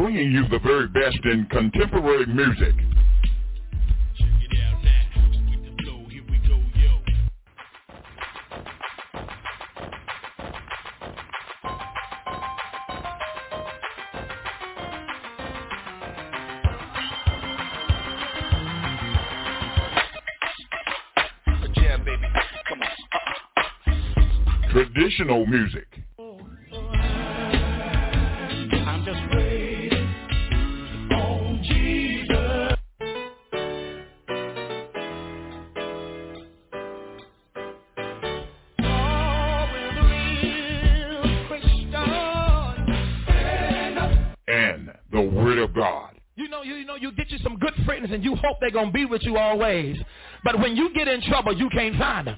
bringing you the very best in contemporary music. Traditional music. Hope they're gonna be with you always. But when you get in trouble, you can't find them.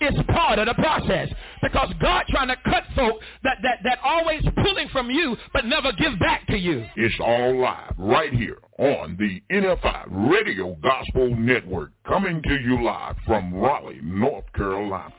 It's part of the process because God trying to cut folk that, that, that always pulling from you but never give back to you. It's all live right here on the NFI Radio Gospel Network, coming to you live from Raleigh, North Carolina.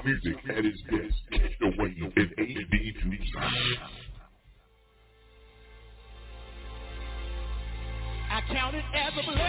Music at its best. Catch the wave in HD I count it as a blessing.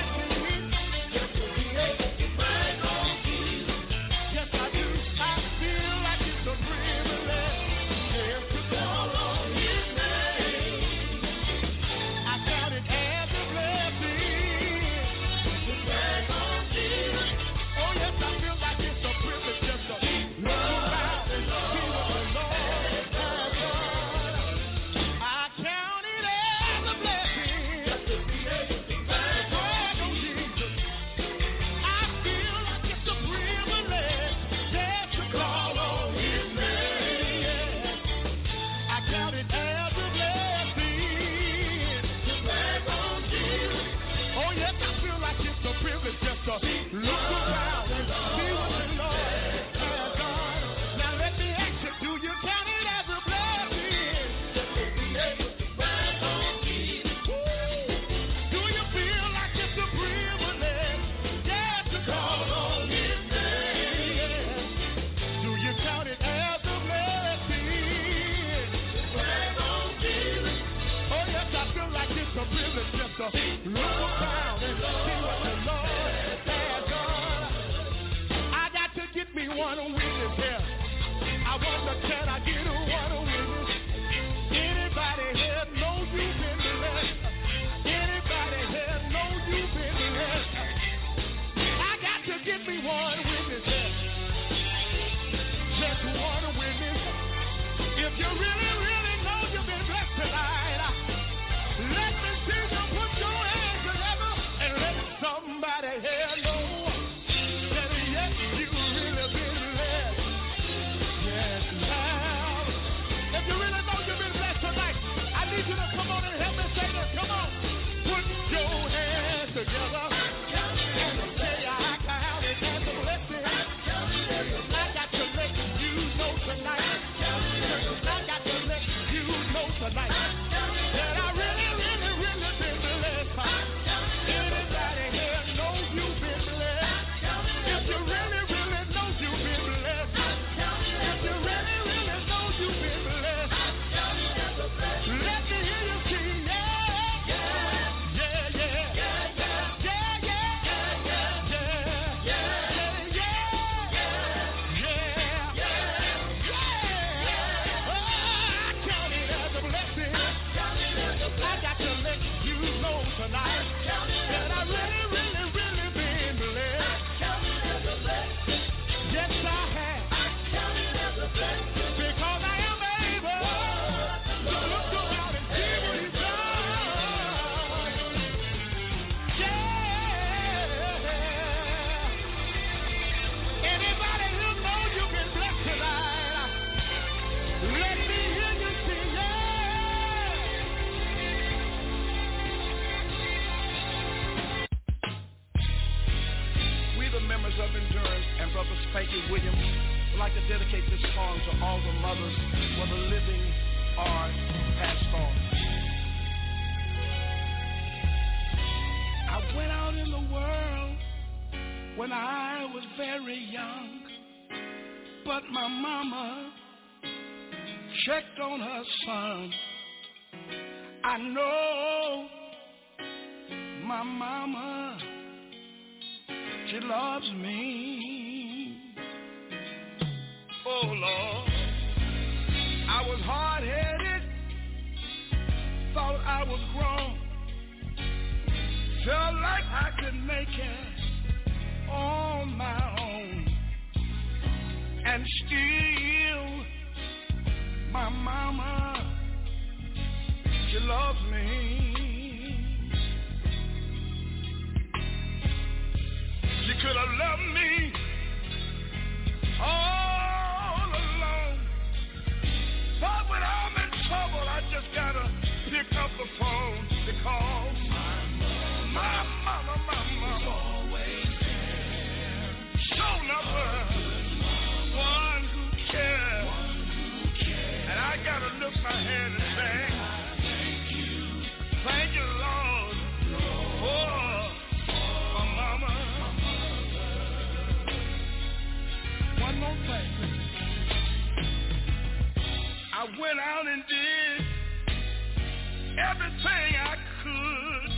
Everything I could.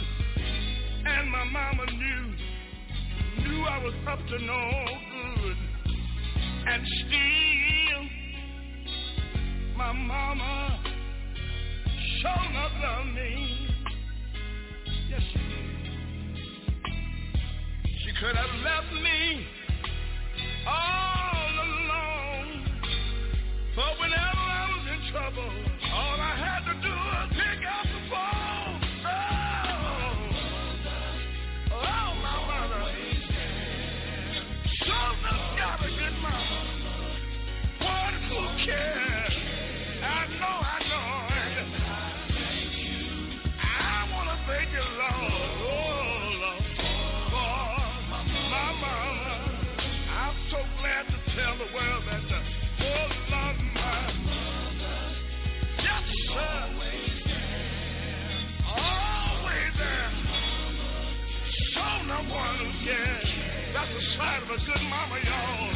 And my mama knew, knew I was up to no good. And still, my mama sure enough loved me. Yes, she did. She could have left me all alone. But whenever I was in trouble, a good mama, y'all.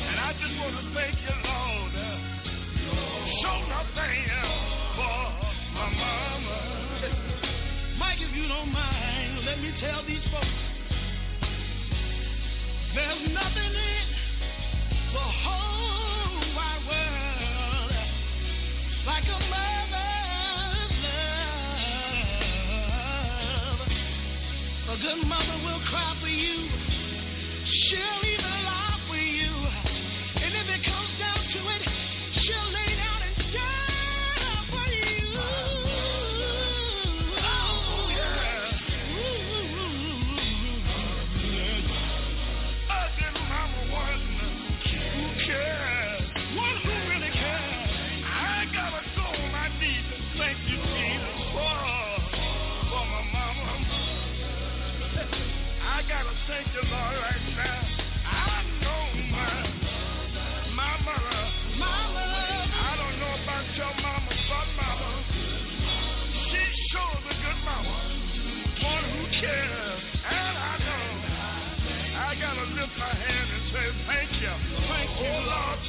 And I just want to thank you, Lord. Show nothing for my mama. Mike, if you don't mind, let me tell these folks. There's nothing in the whole wide world like a mother's love. A good mother will cry for you.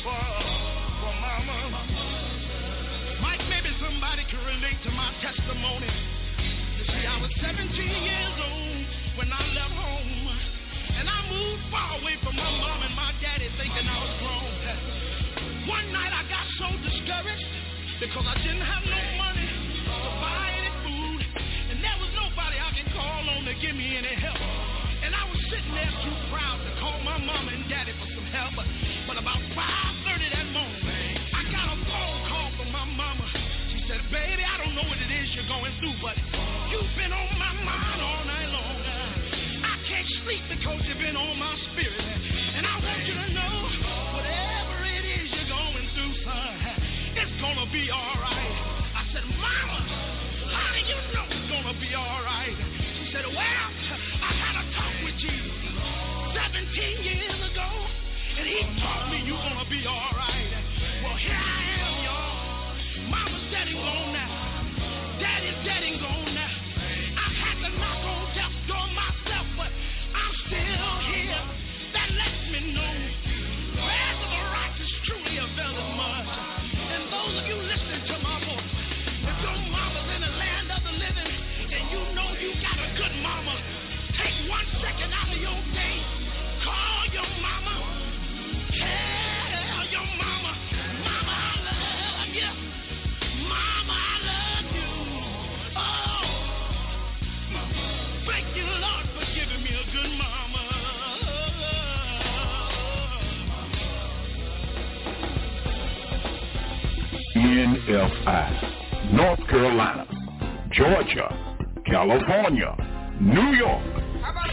For, for mama. Mike, maybe somebody can relate to my testimony. You see, I was 17 years old when I left home. And I moved far away from my mom and my daddy thinking I was grown. One night I got so discouraged because I didn't have no money you're going through, but you've been on my mind all night long. I can't sleep because you've been on my spirit. And I want you to know, whatever it is you're going through, son, it's gonna be all right. I said, Mama, how do you know it's gonna be all right? She said, Well, I had a talk with Jesus 17 years ago, and he told me you're gonna be all right. Well, here I am, y'all. Mama's dead and gone now. Daddy's dead NFI, North Carolina, Georgia, California, New York,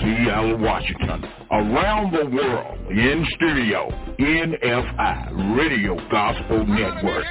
Seattle, Washington, around the world, in studio, NFI, Radio Gospel Network.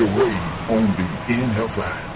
The way on the NFI.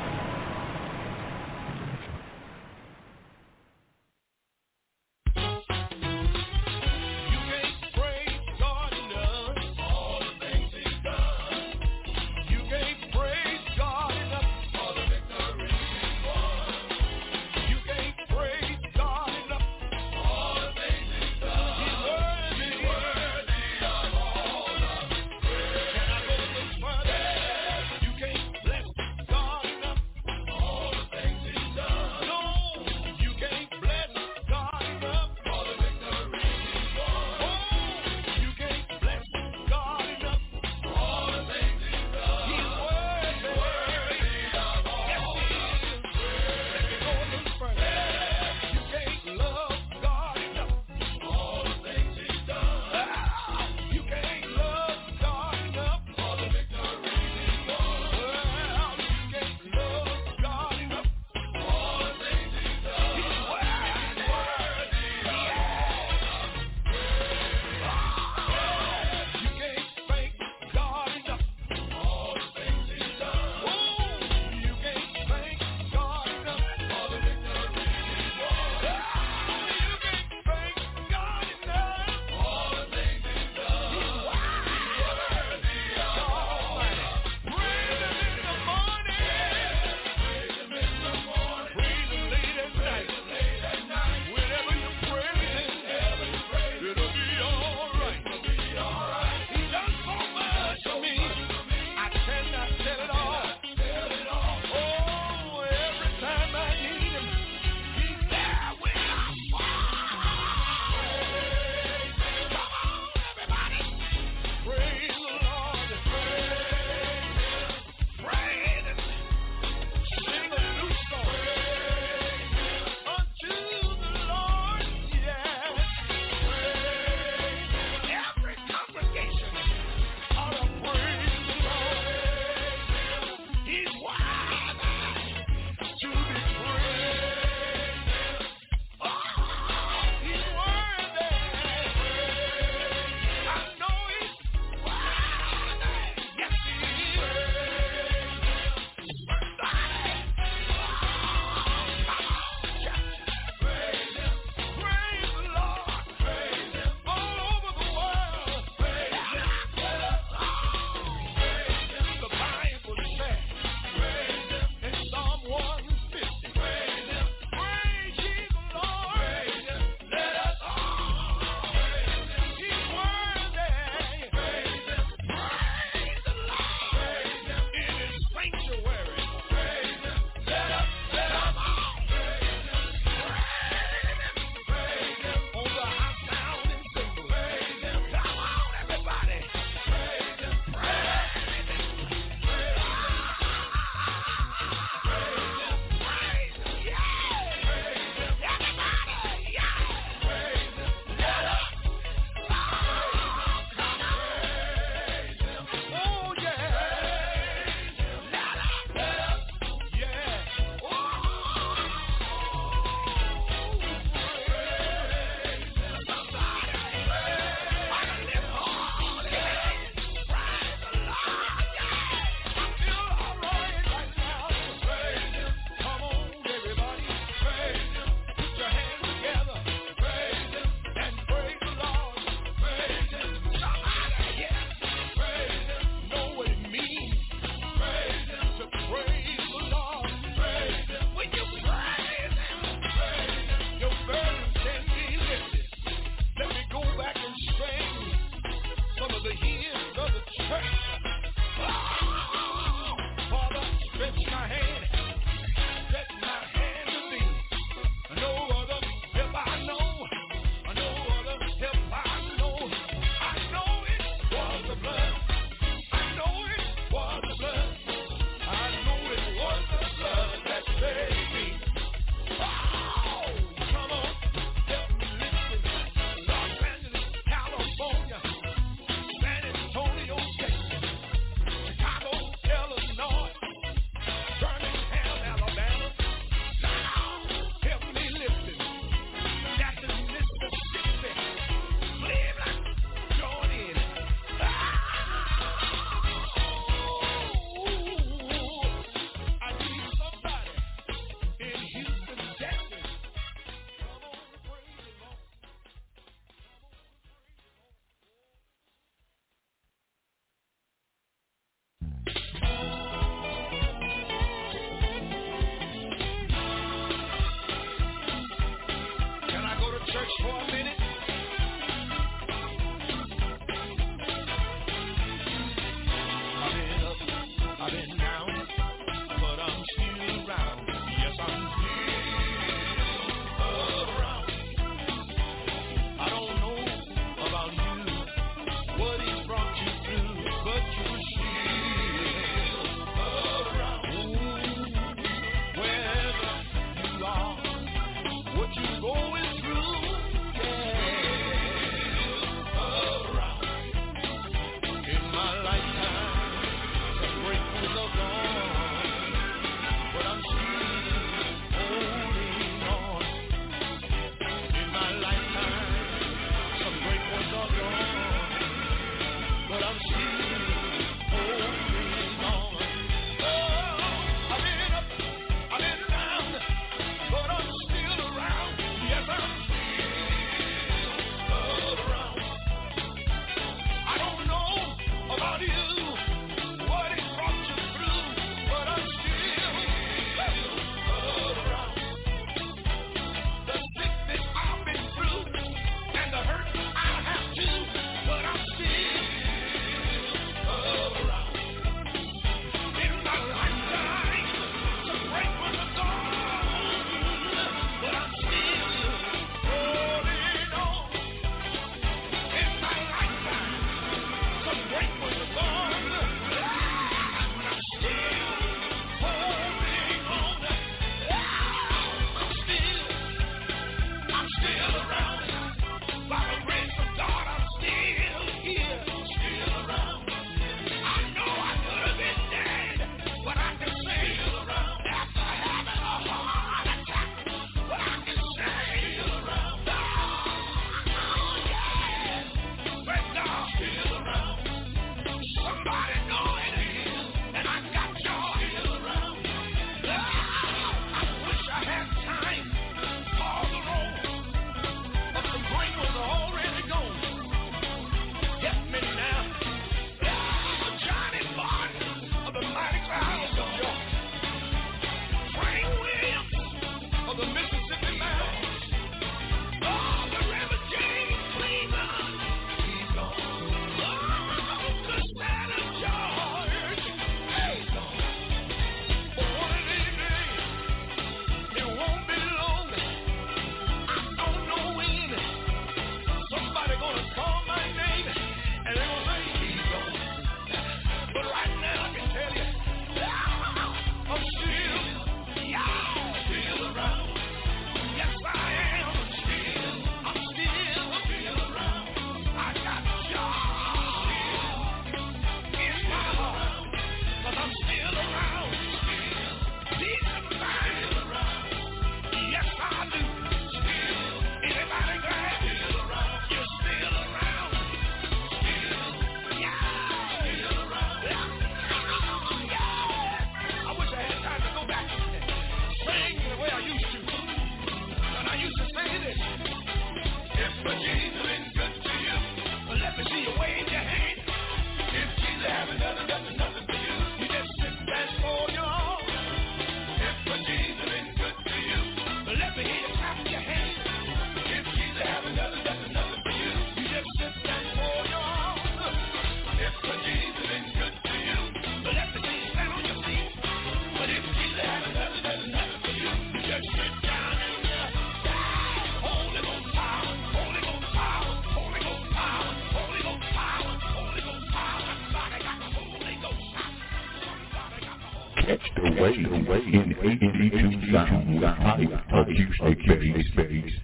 In HD2 sound with hype acoustic bass.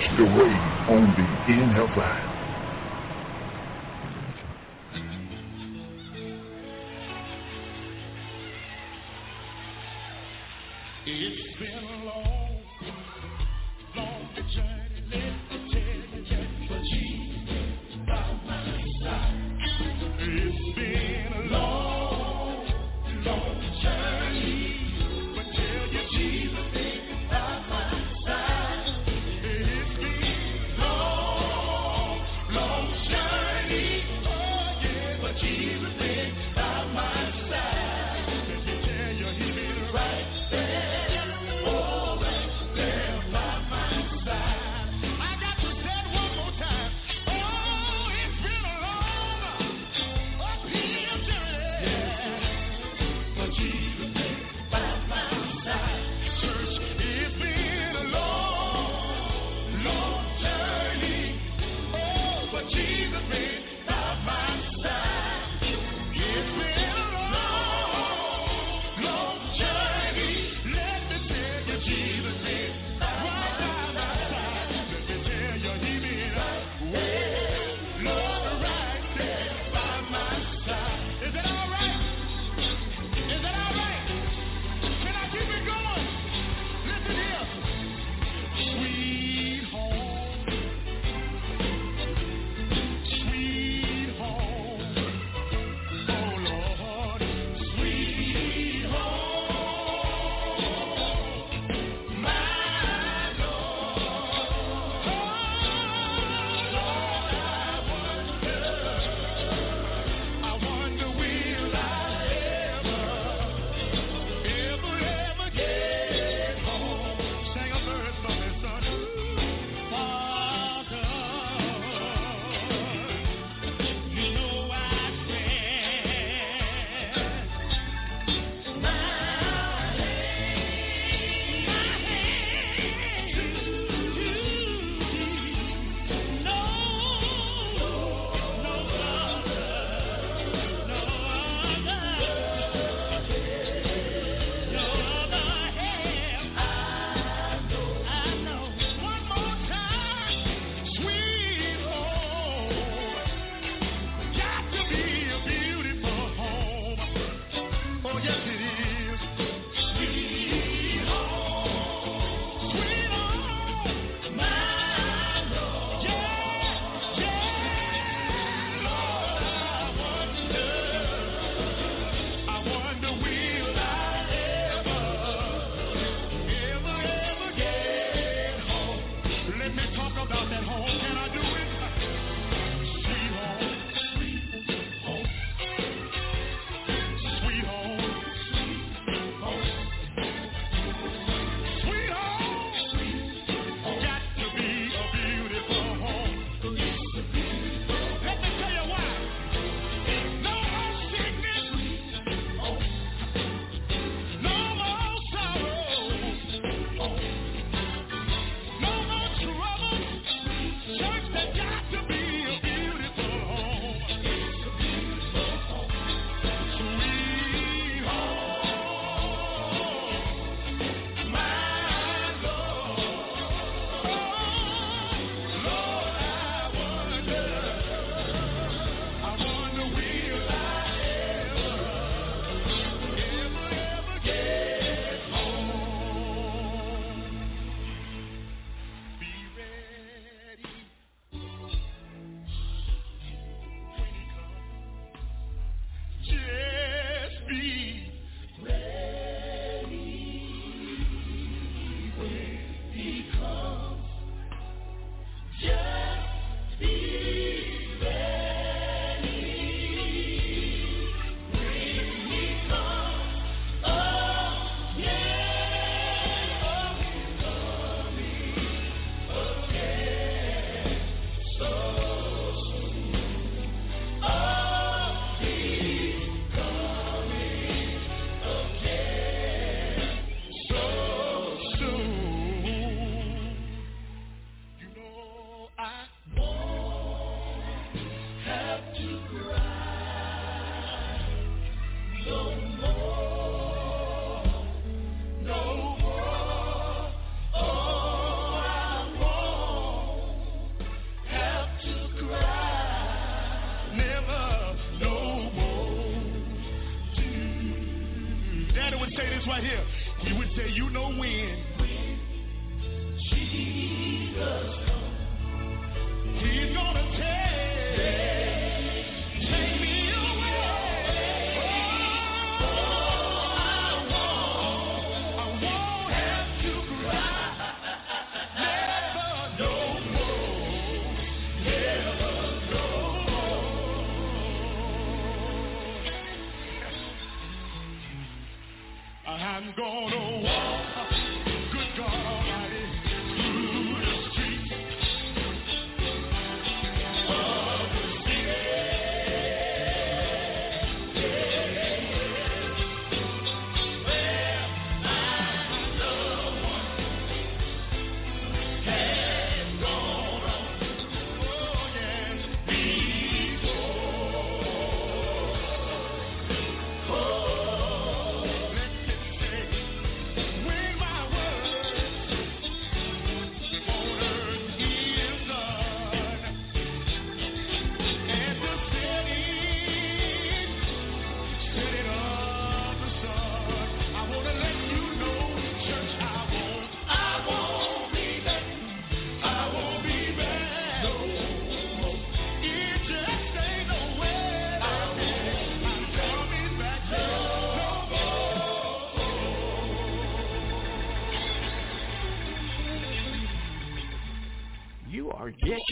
Catch the wave on the NFI. HD2. Come right here. We would say, you know when. Jesus.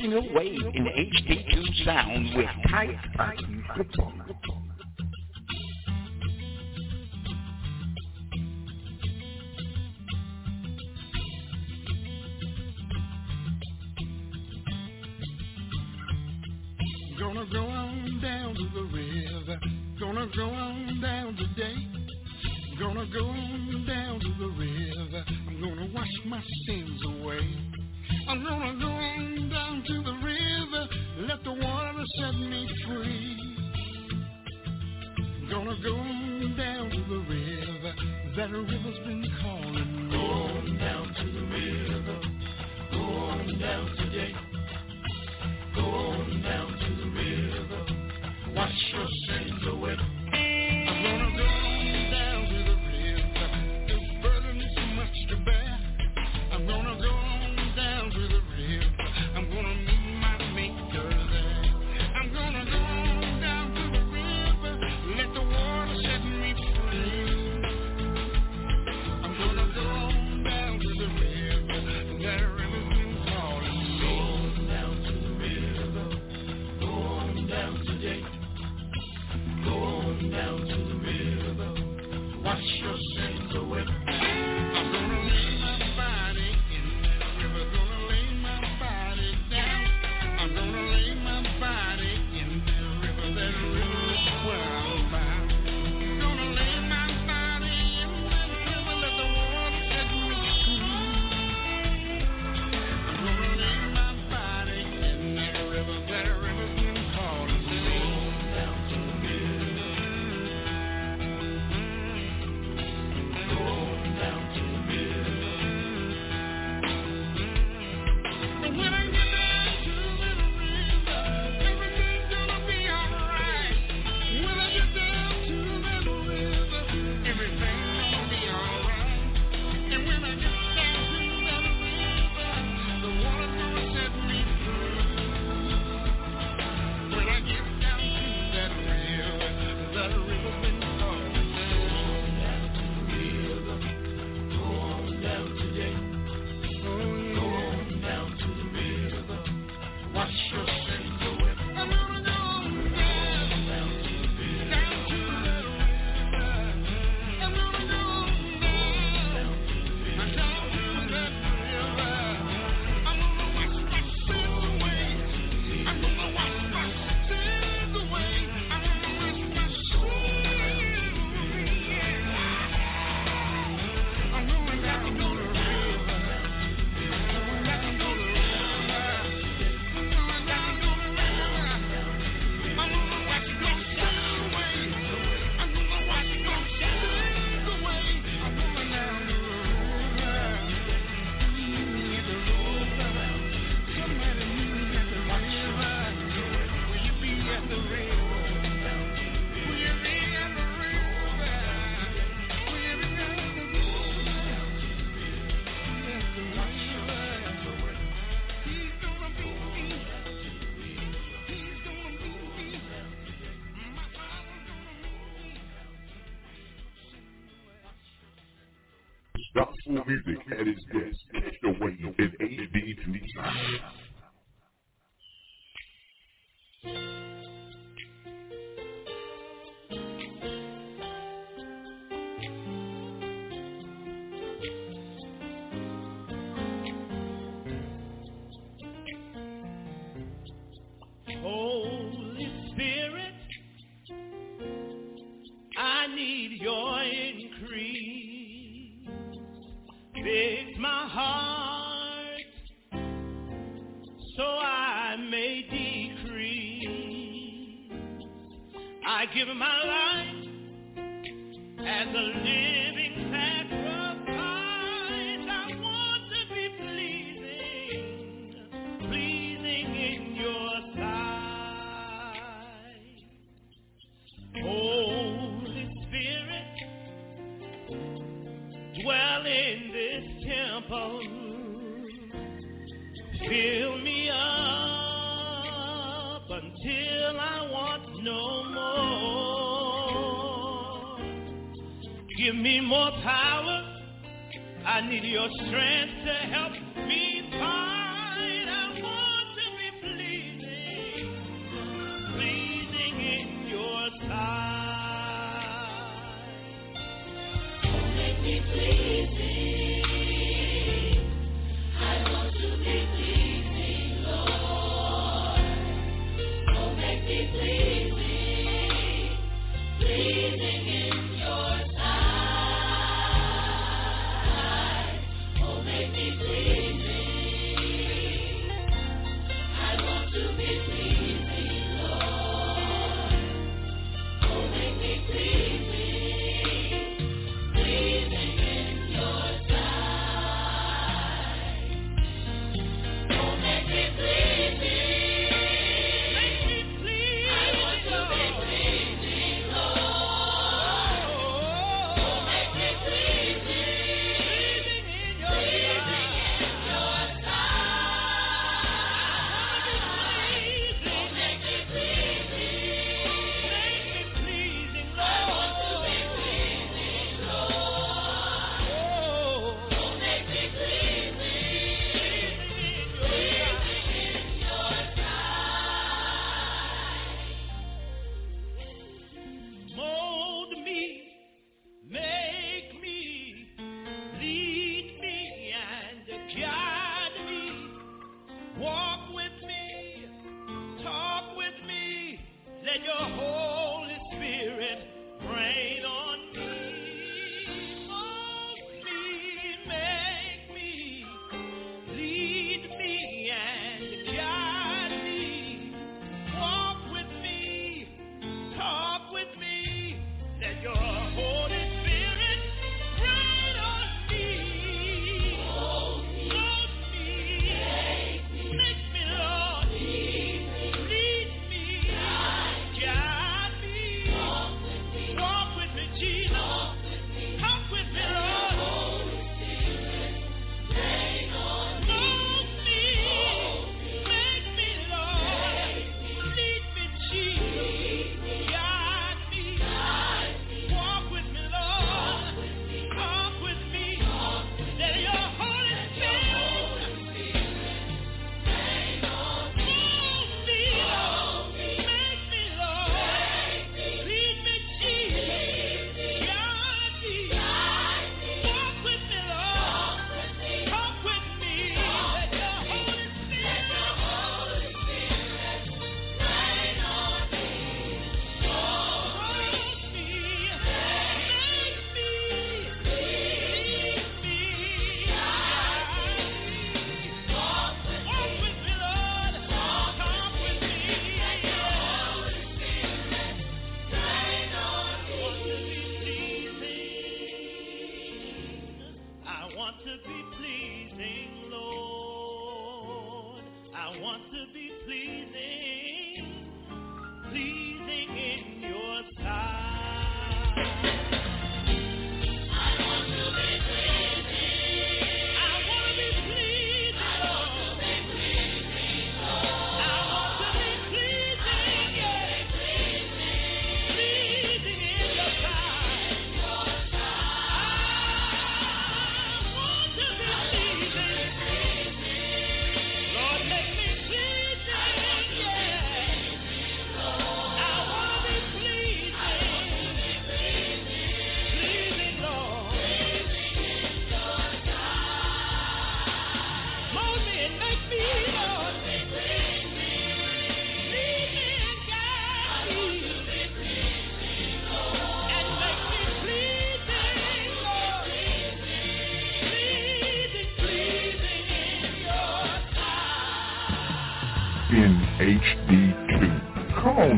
original wave in the HD2 sound with high funky football. gospel music at its best. Catch the wave in AD to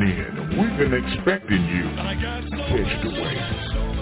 in. We've been expecting you. Catch the wave.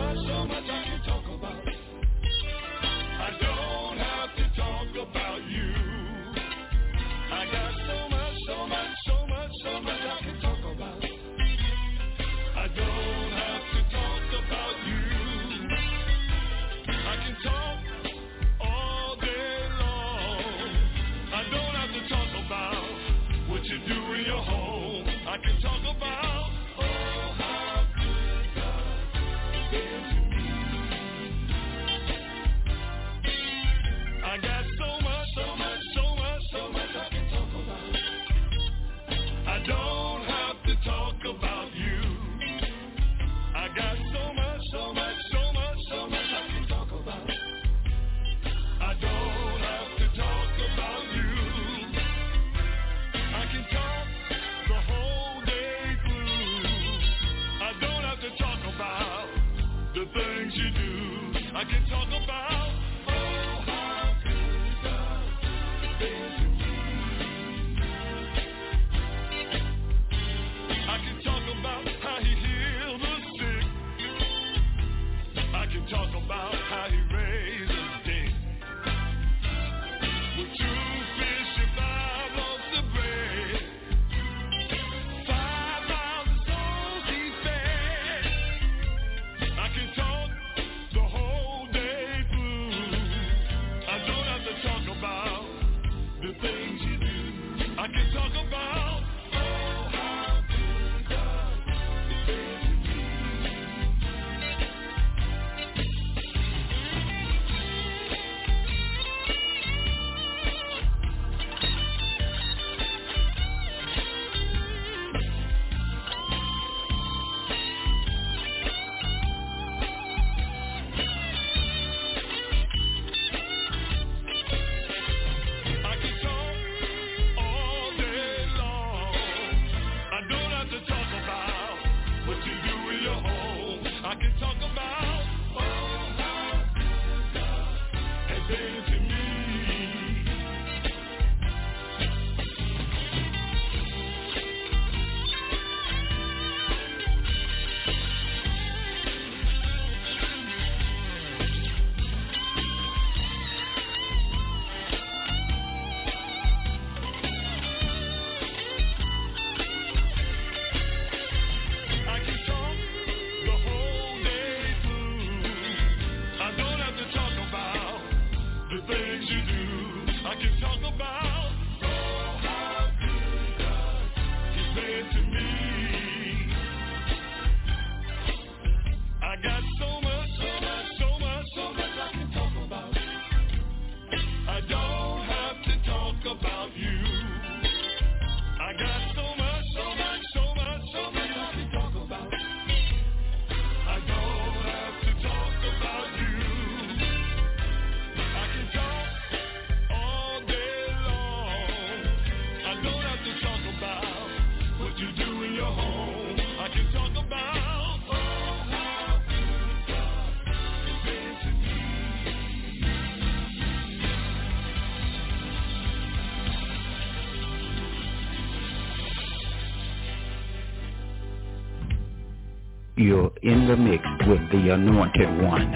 You're in the mix with the anointed one.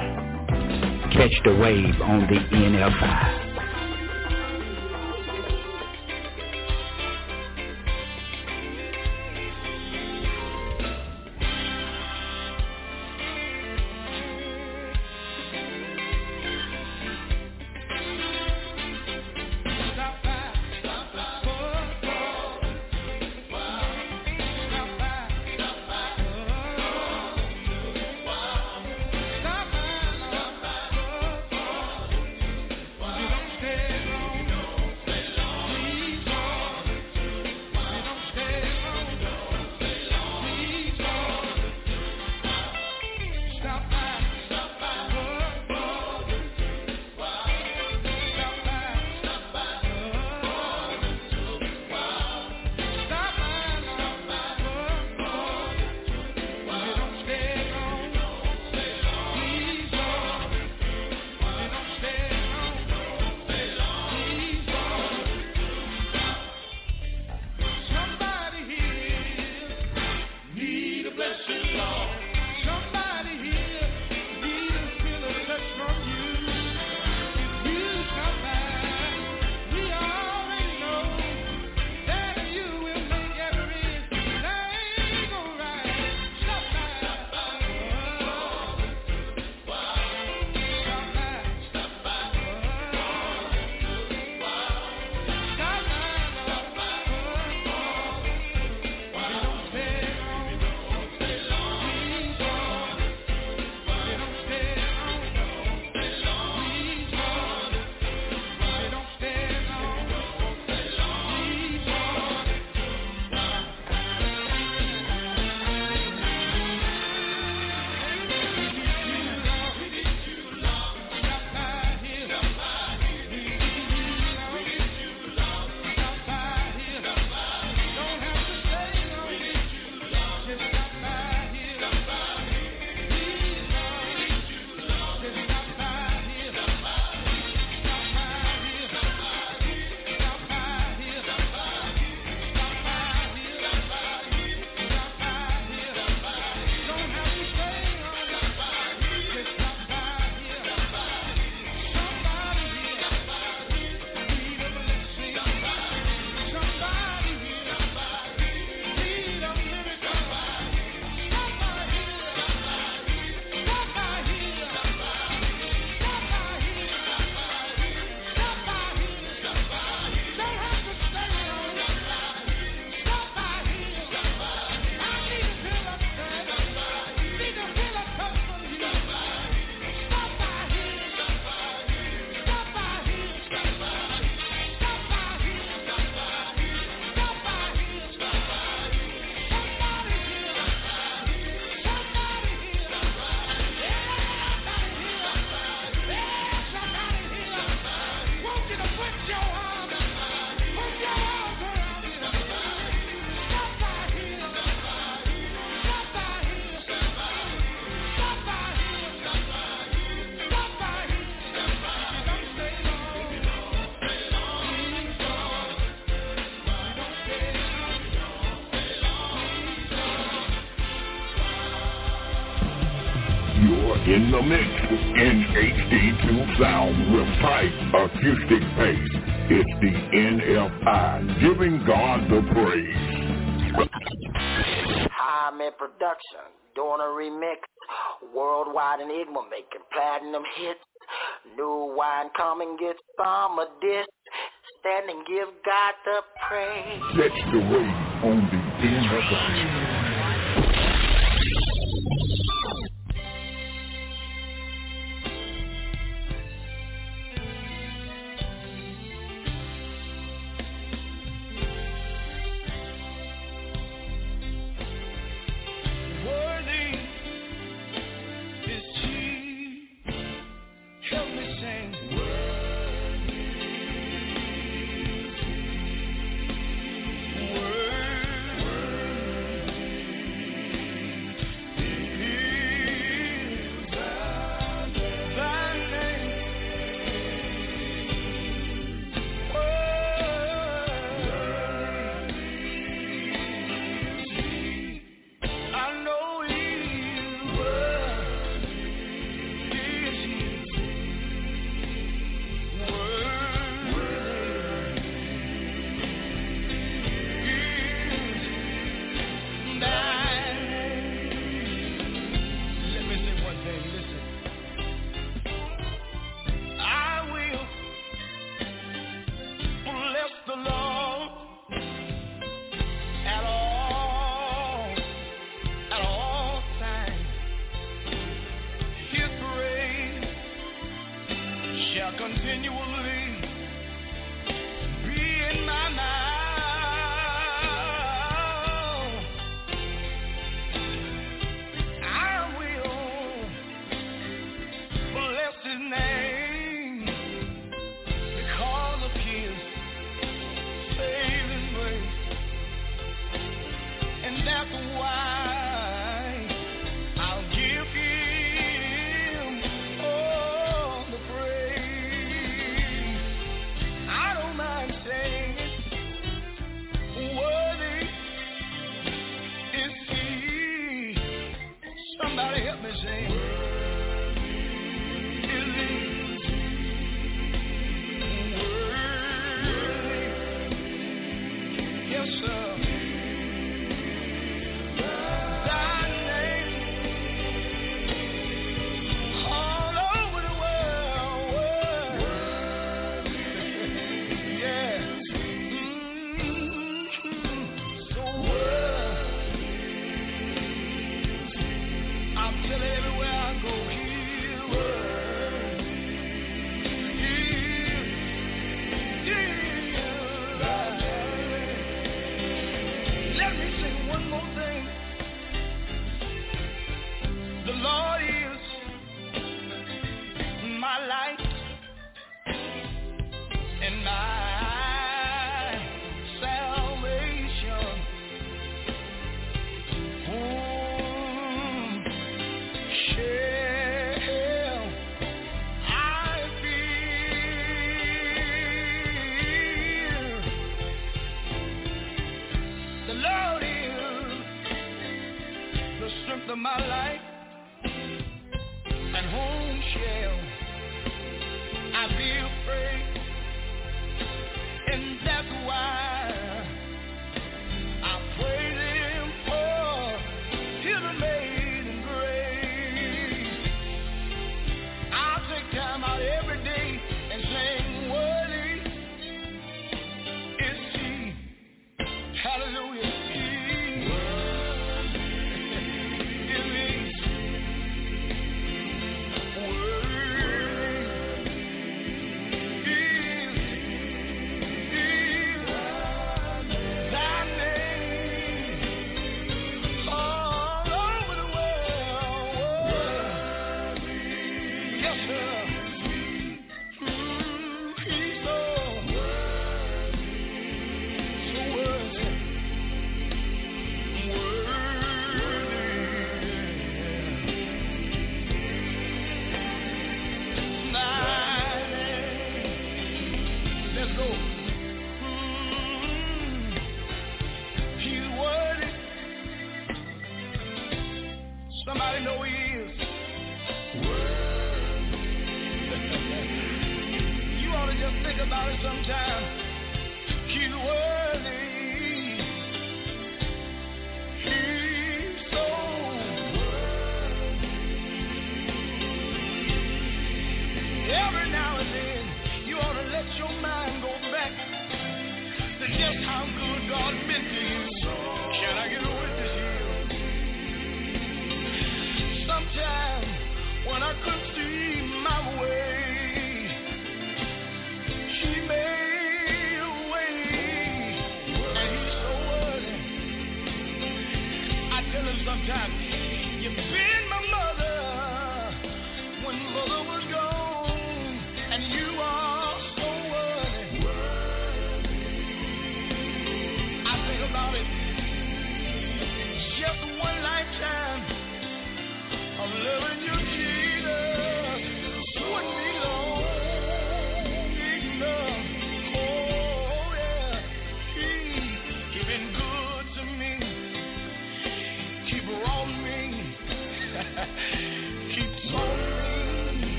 Catch the wave on the NFI. HD2 sound with tight acoustic bass. It's the NFI giving God the praise. High Production doing a remix worldwide enigma making platinum hits. New wine coming get some of this. Stand and give God the praise. Catch the wave on the NFI.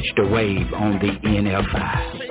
Catch the wave on the NFI.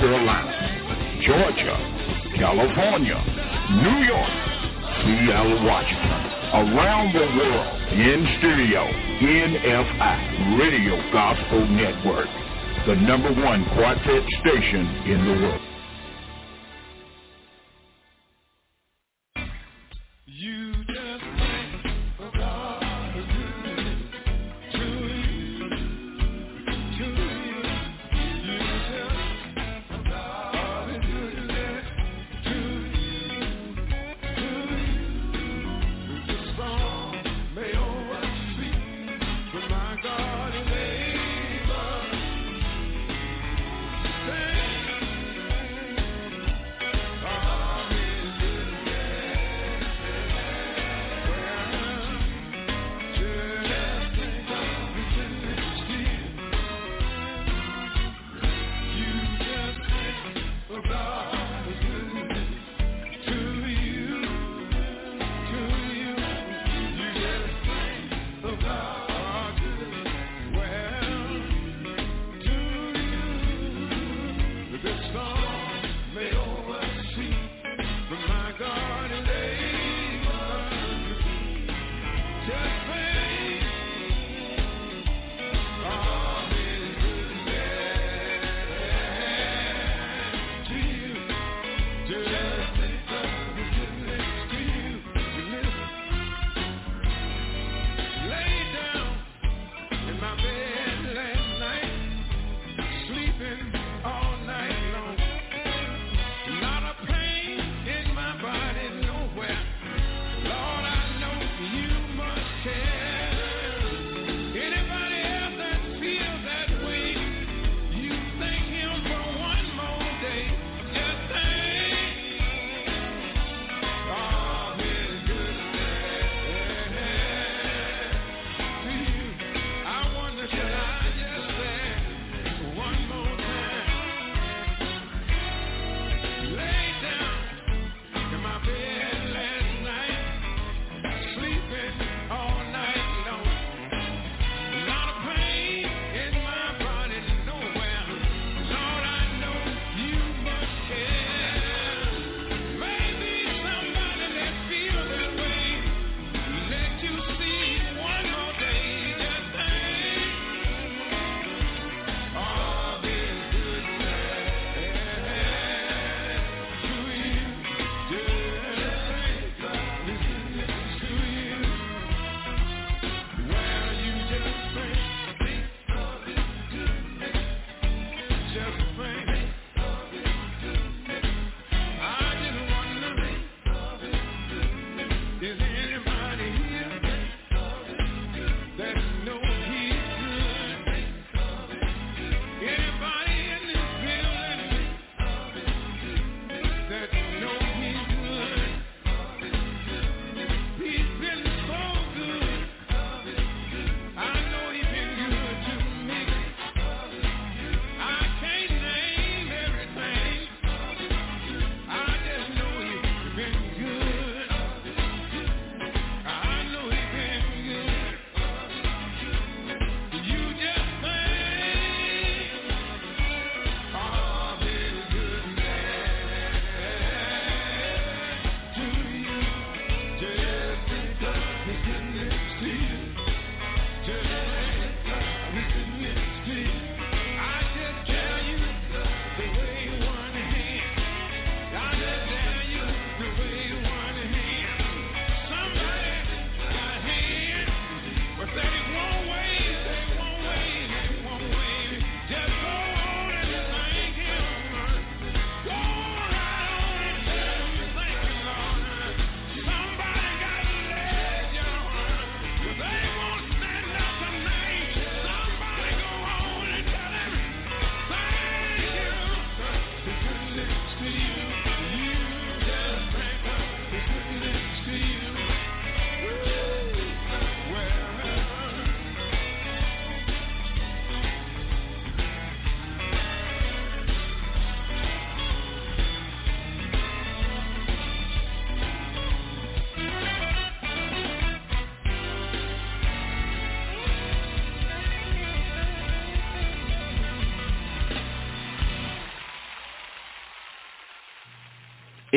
Carolina, Georgia, California, New York, Seattle, Washington, around the world, in studio, NFI, Radio Gospel Network, the number one quartet station in the world.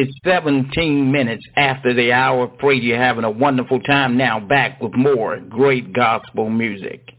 It's 17 minutes after the hour. Pray you're having a wonderful time now. Back with more great gospel music.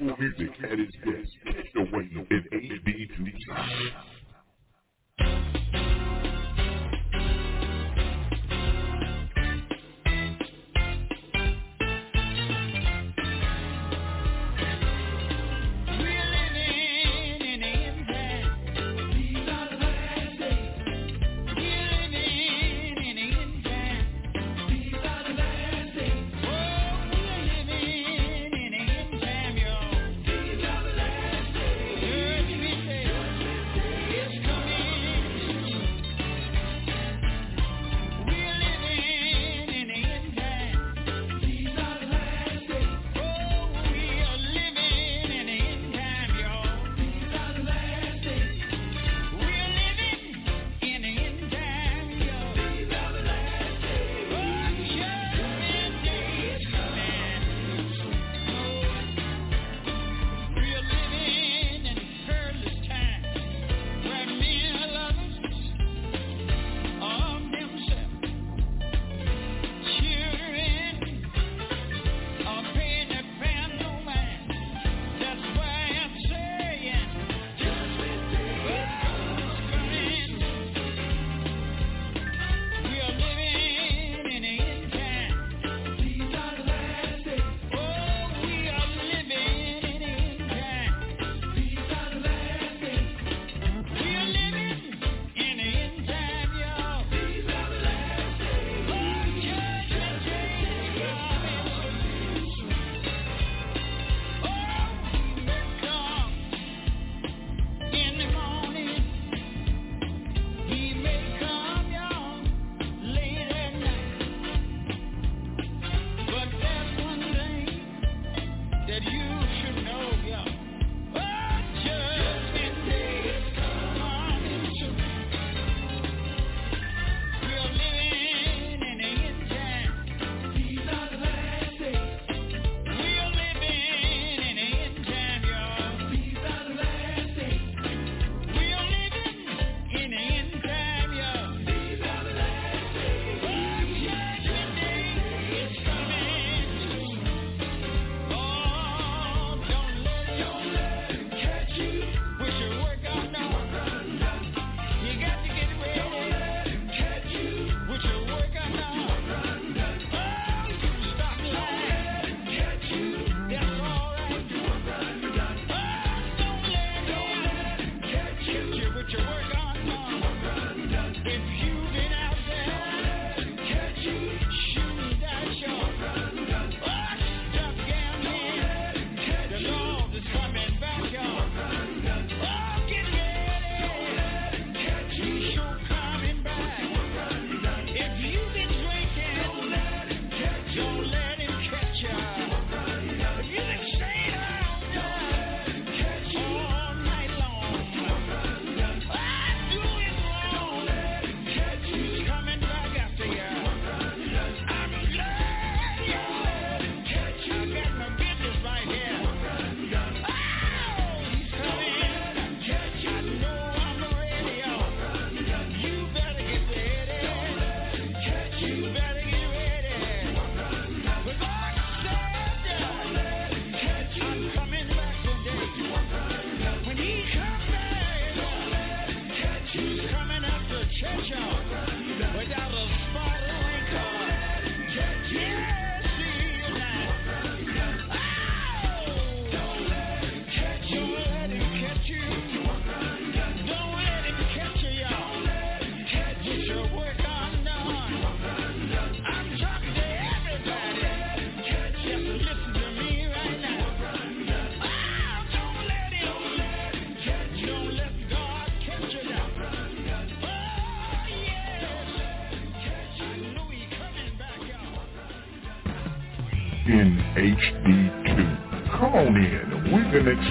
Music at its best. Catch the wave in HD2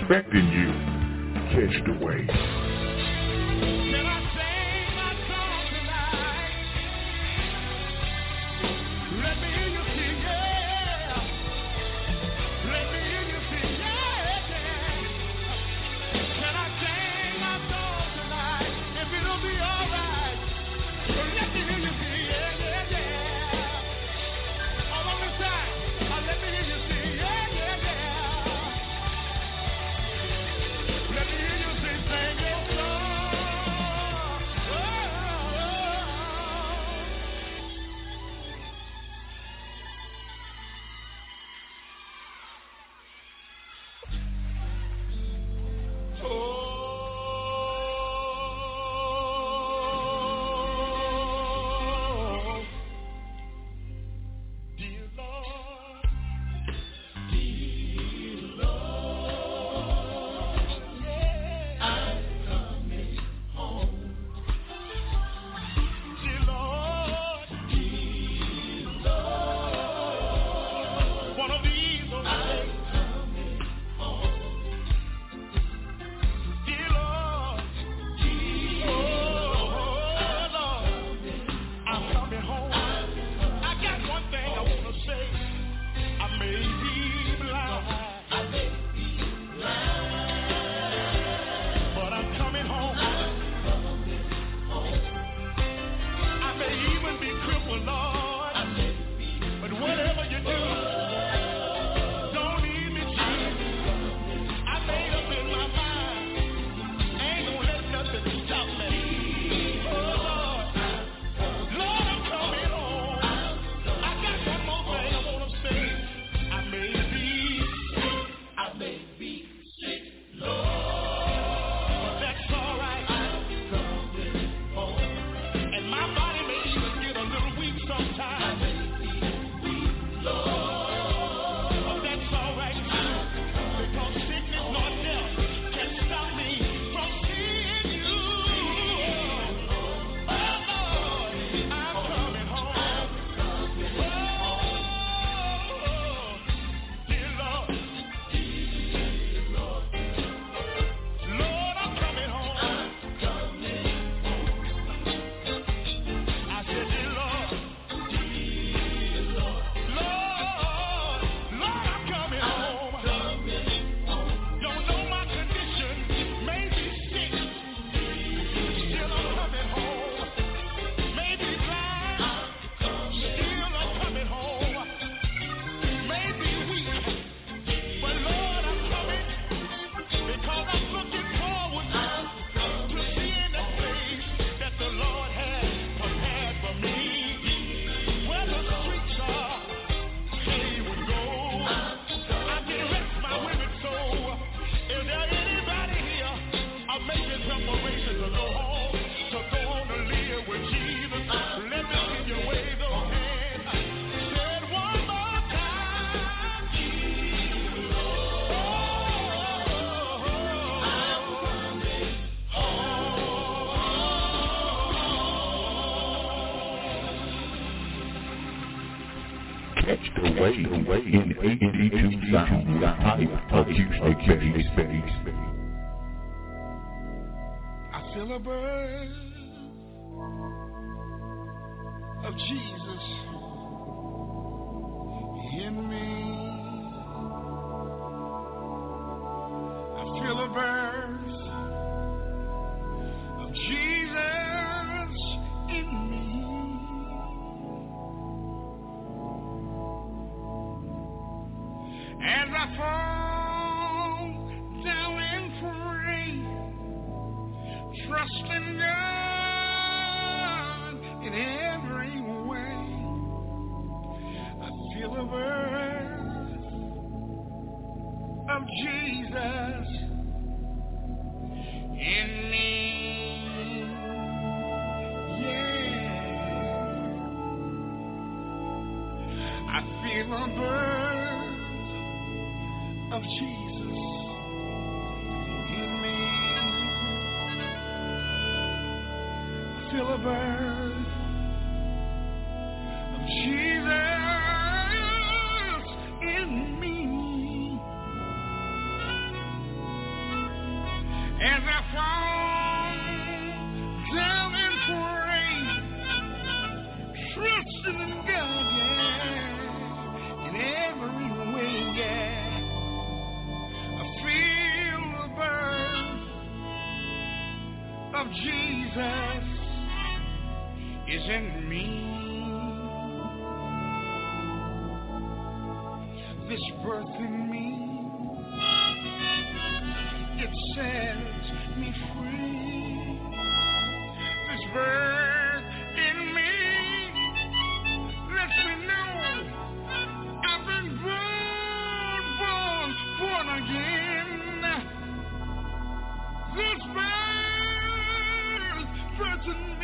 We've way in HD2 sound, type of space. I feel a bird of Jesus.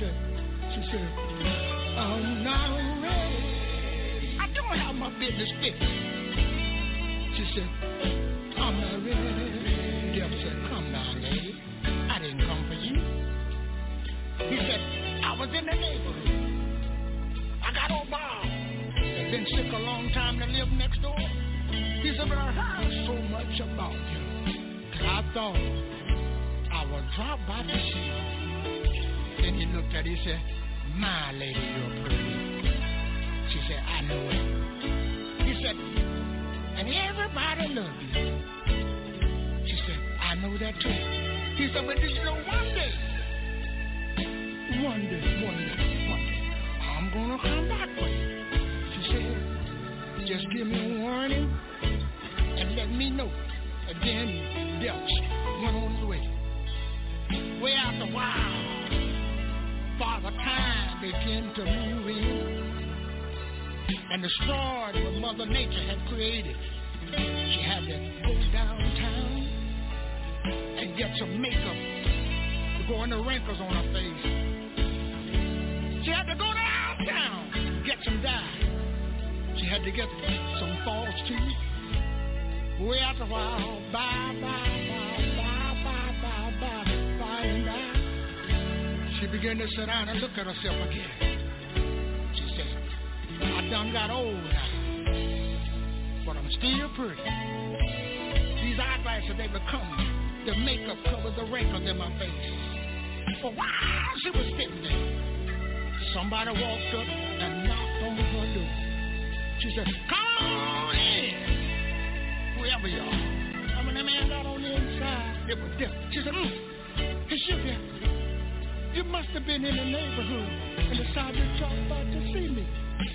said, she said, I'm not ready. I don't have my business fixed. She said, I'm not ready. Death said, come down, lady. I didn't come for you. He said, I was in the neighborhood. I got old Bob. Been sick a long time to live next door. He said, but I heard so much about you. I thought I would drop by to he said, my lady, you're pretty. She said, I know it. He said, and everybody love you. She said, I know that too. He said, but did you know one day, one day, one day, one day, I'm gonna come back for you. She said, just give me a warning and let me know. Then Dutch went on his way. Way after a while, Father Time began to move in and destroy what Mother Nature had created. She had to go downtown and get some makeup to go in the wrinkles on her face. She had to go downtown, get some dye. She had to get some false teeth. Way after a while, bye, bye, bye, bye, bye, bye, bye, bye, and bye. She began to sit down and look at herself again. She said, I done got old now, but I'm still pretty. These eyeglasses, they become the makeup covers the wrinkles in my face. But while she was sitting there, somebody walked up and knocked on her door. She said, come on in, whoever you are. And when the man got on the inside, it was different. She said, mm, it's you there. You must have been in the neighborhood and decided to drop by to see me.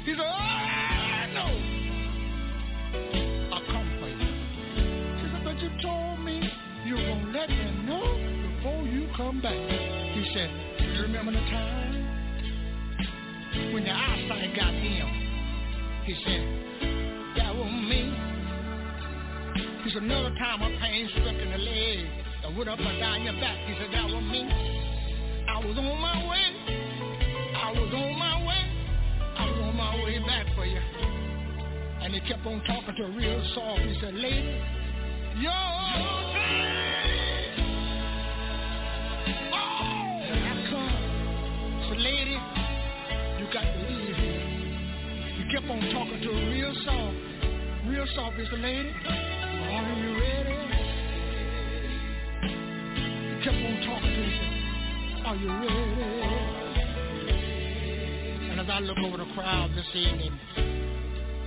He said, oh, I know. I'll come for you. She said, but you told me you to let me know before you come back. He said, you remember the time when your eyesight got dim? He said, that was me. He said, another time a pain struck in the leg and went up and down your back. He said, that was me. I was on my way. I was on my way. I was on my way back for you. And he kept on talking to her real soft. He said, lady, you're Oh, I come. So lady, you got to leave here. He kept on talking to her real soft. Real soft. Said, lady, are you ready? He kept on talking to her. Are you ready? And as I look over the crowd this evening,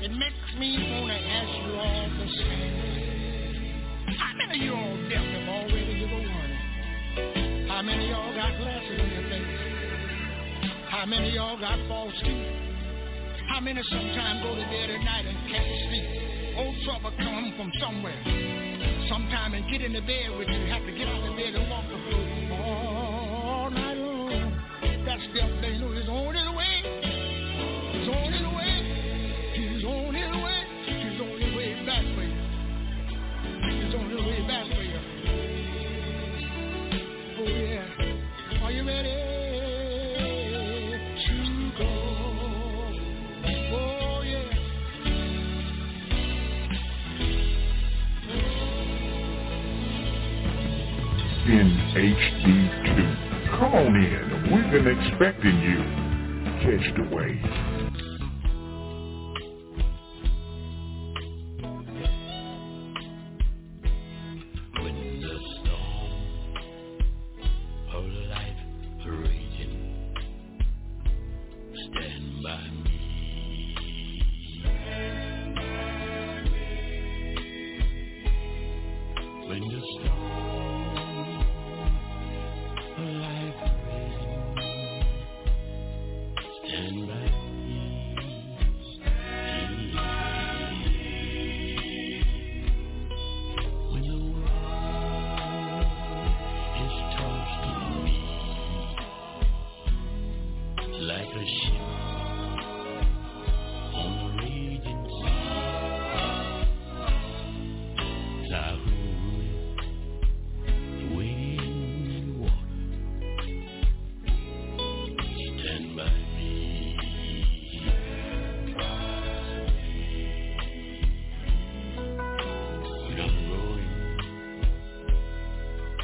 it makes me want to ask you all the same. How many of you all deaf have already given warning? How many of y'all got glasses in your face? How many of y'all got false teeth? How many sometimes go to bed at night and can't sleep? Old trouble come from somewhere. Sometime and get in the bed with you. Have to get out of bed and walk the floor That's death. They know he's on his way. He's on his way. He's on his way. He's on his way back for you. He's on his way back for you. Oh yeah. Are you ready? Oh yeah. in HD2. Come on in. We've been expecting you. Catch the wave.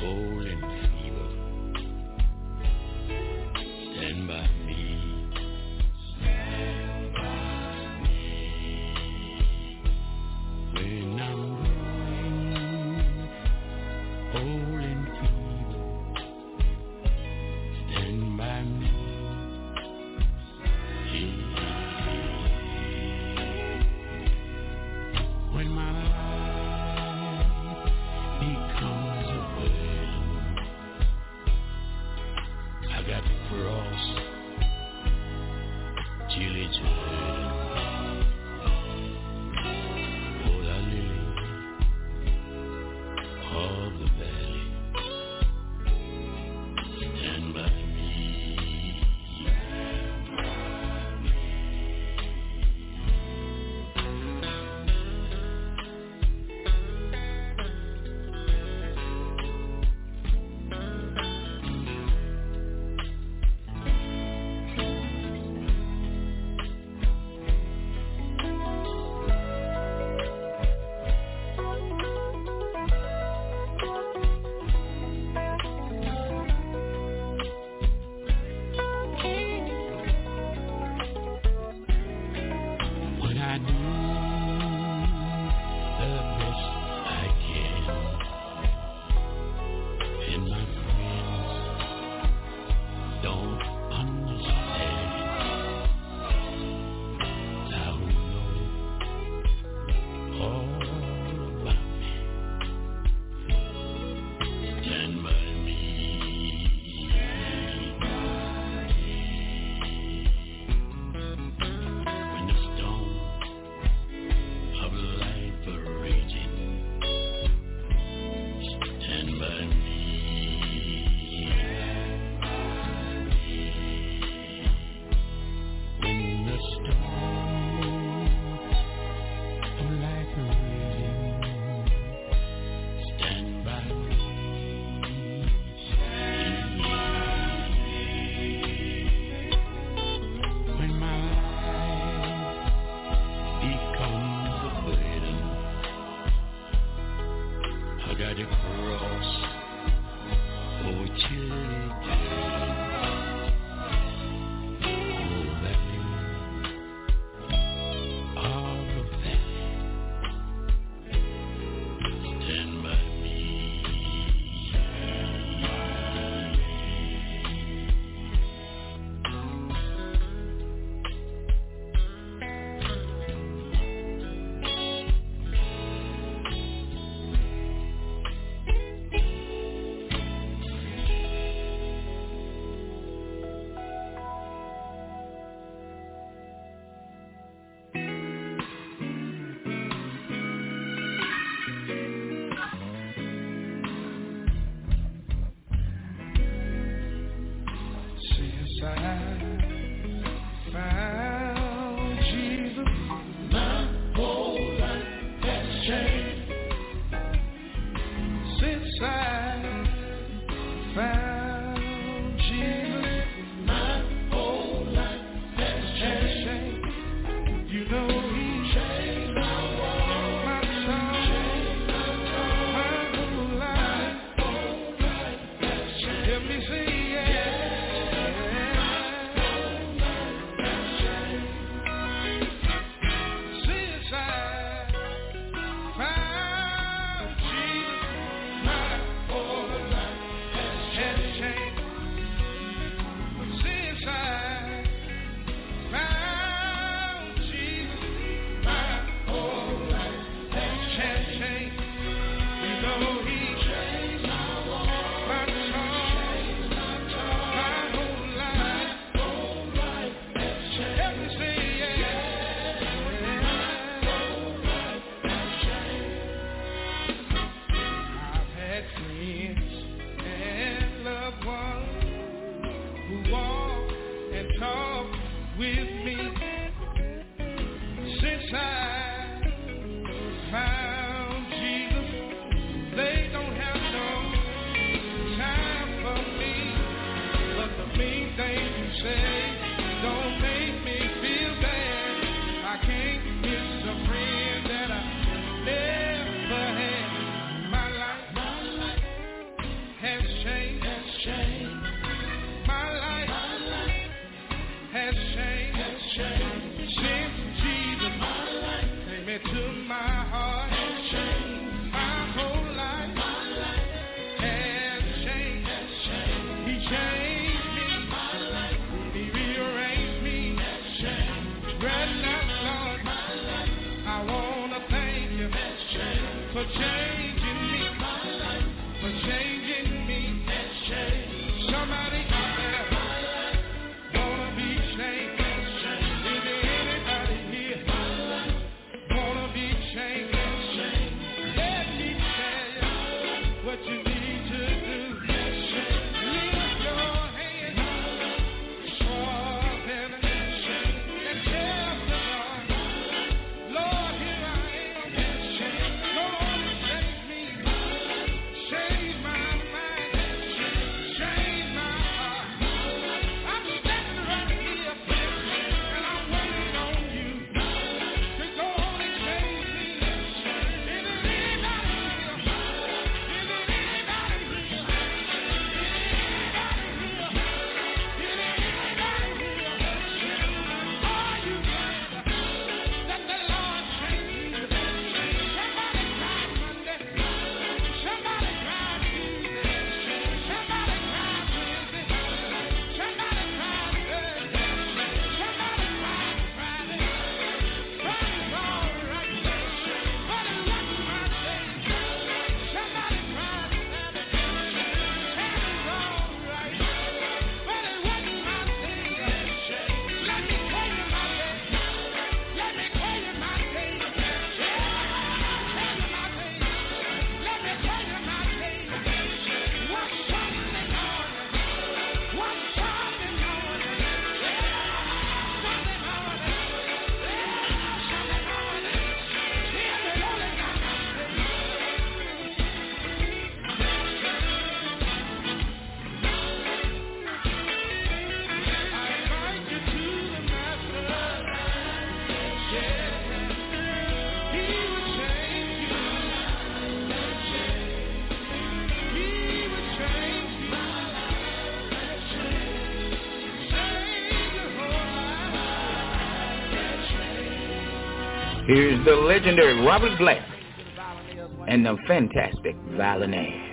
cold and the legendary Robert Blair and the fantastic Violinaires.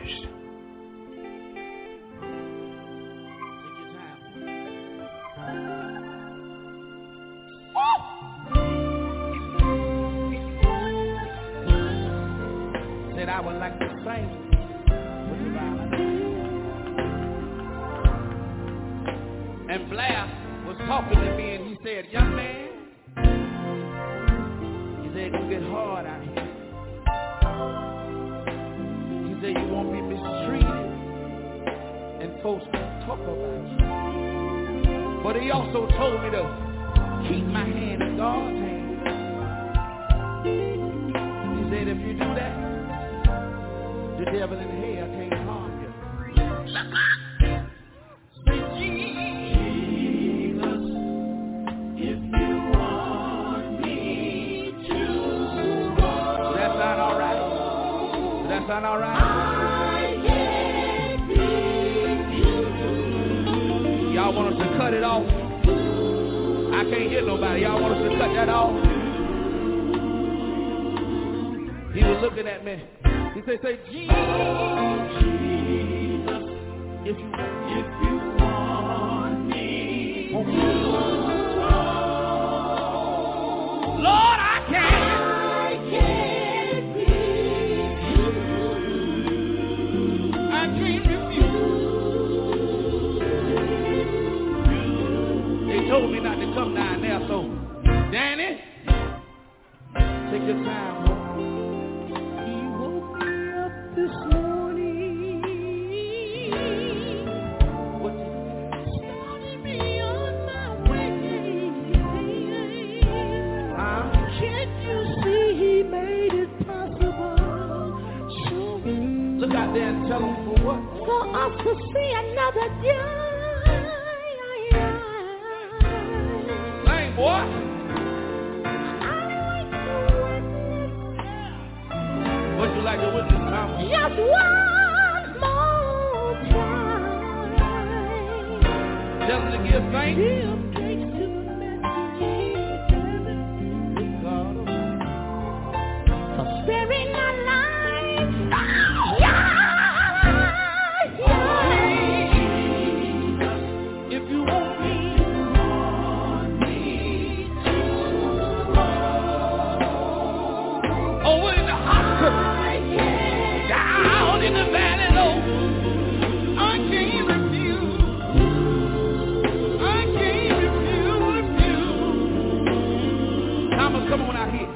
Come on out here.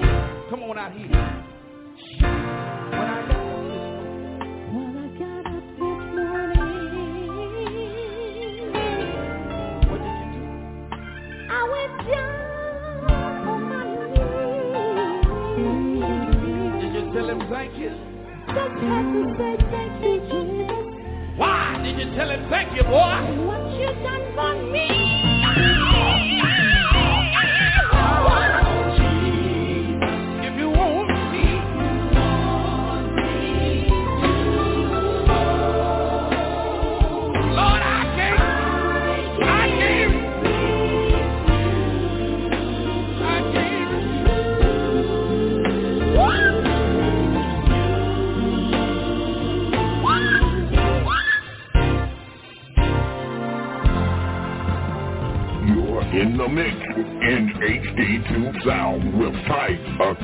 Come on out here.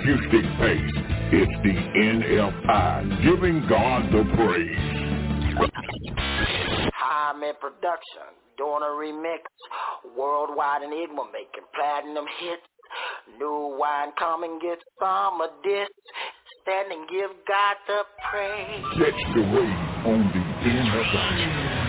acoustic bass. It's the NFI giving God the praise. Hyman Production doing a remix, worldwide and enigma making platinum hits. New wine coming, get some of this. Stand and give God the praise. Catch the wave on the NFI.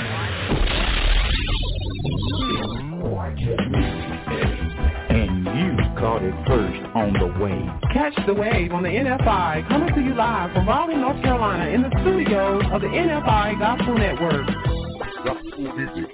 first on the wave. Catch the wave on the NFI coming to you live from Raleigh, North Carolina in the studios of the NFI Gospel Network. Gospel music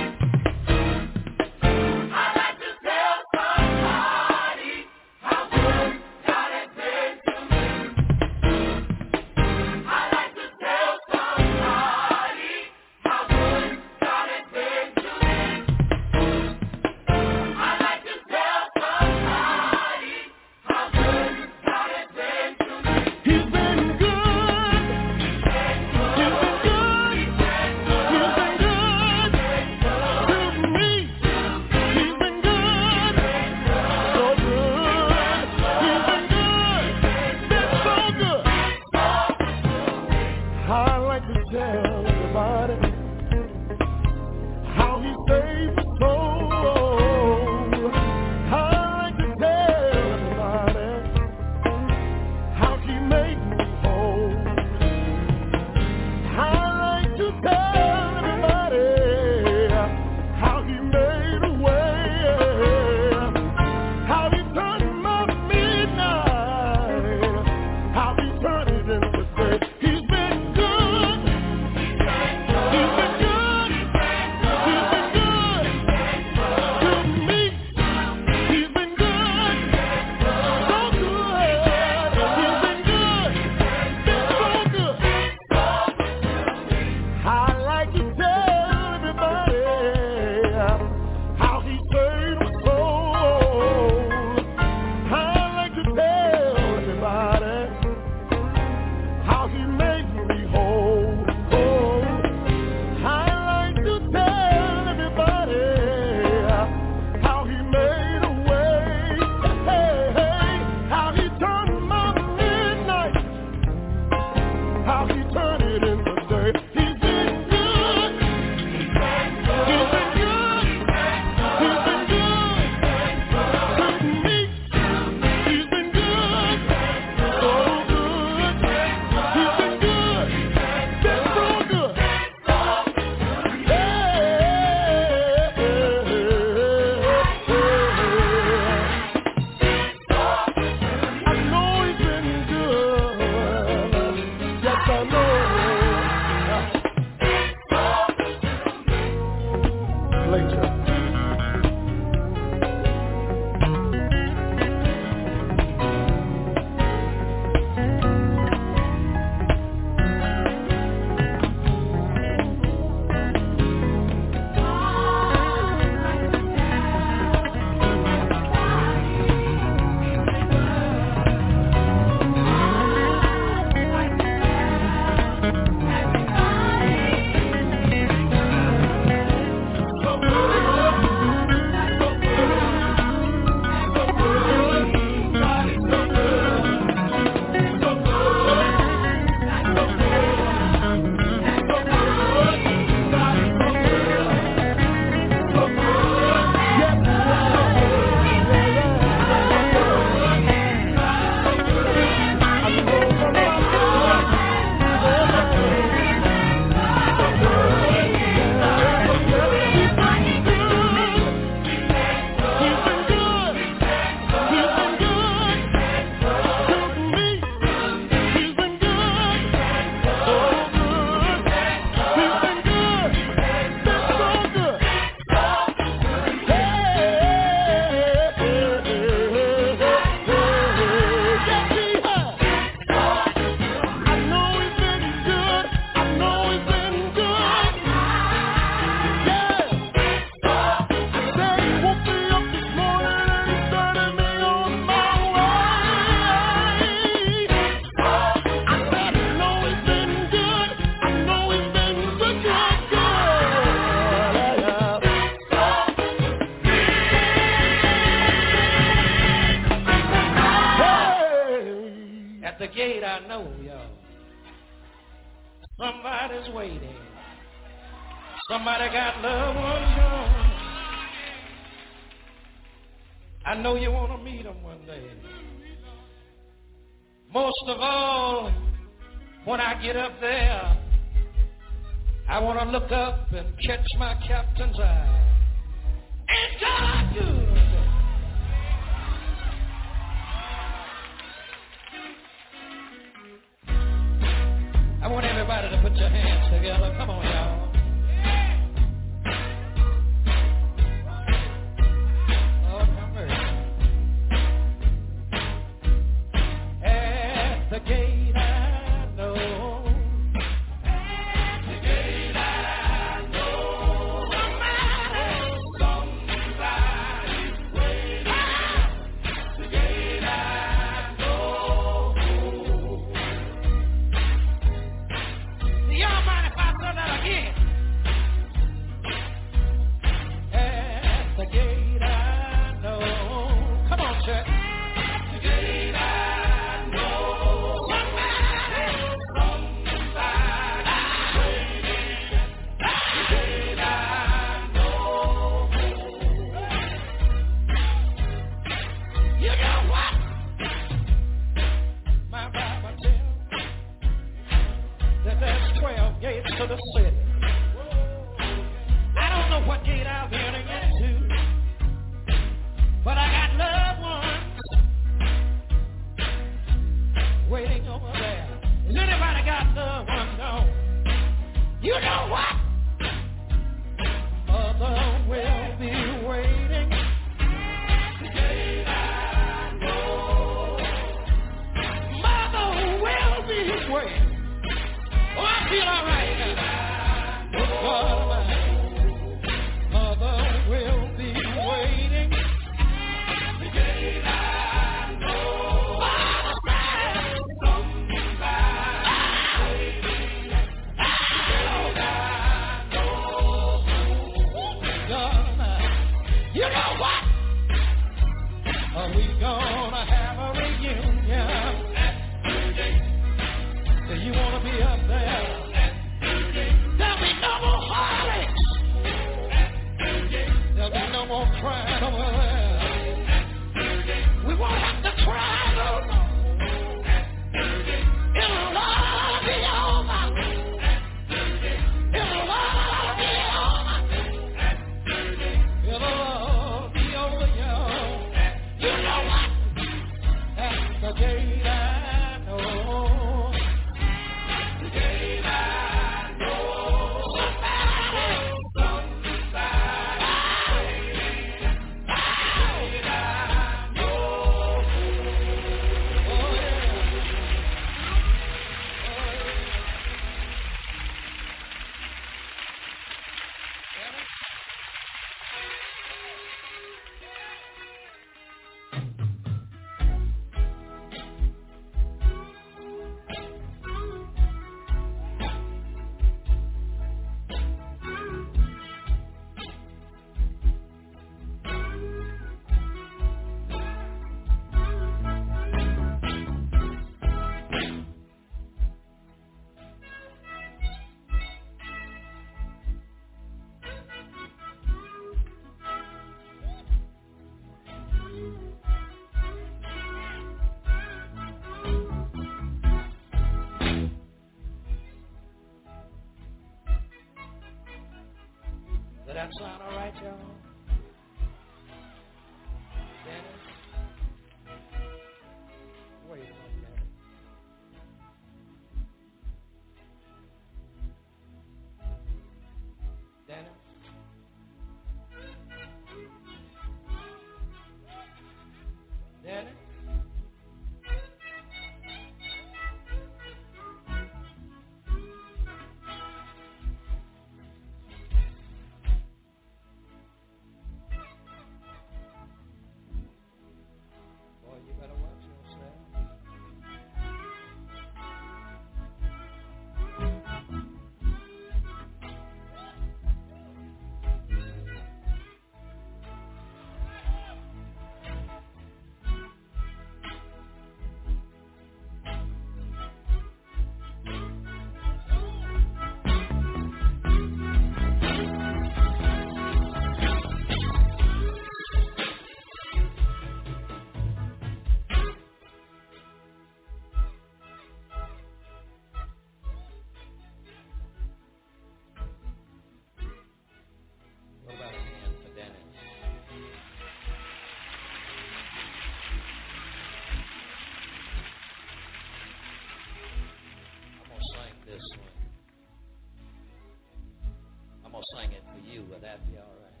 I'll sing it for you. Would that be all right?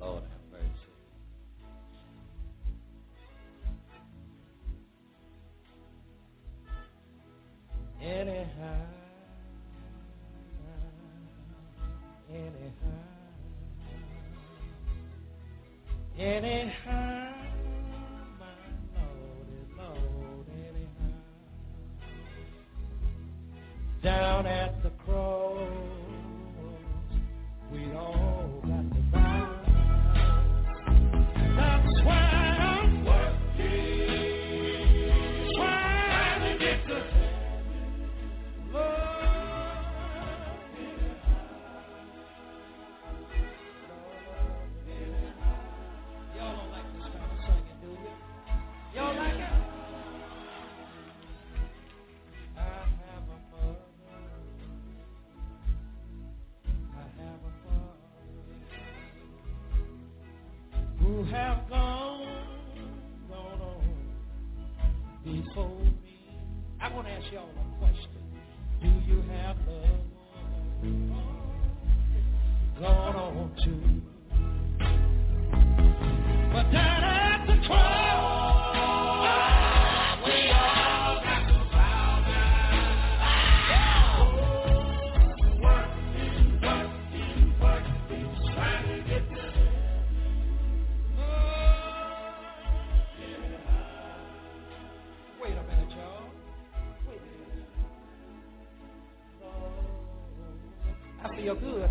Lord, have mercy. Anyhow, anyhow, anyhow. videoclub.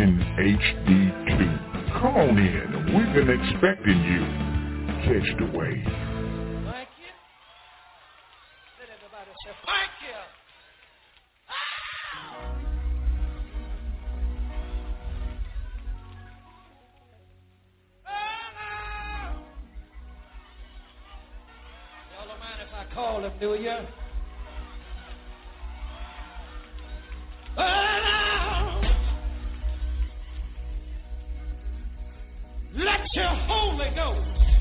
in HD2. Come on in. We've been expecting you. Catch the wave. your Holy Ghost.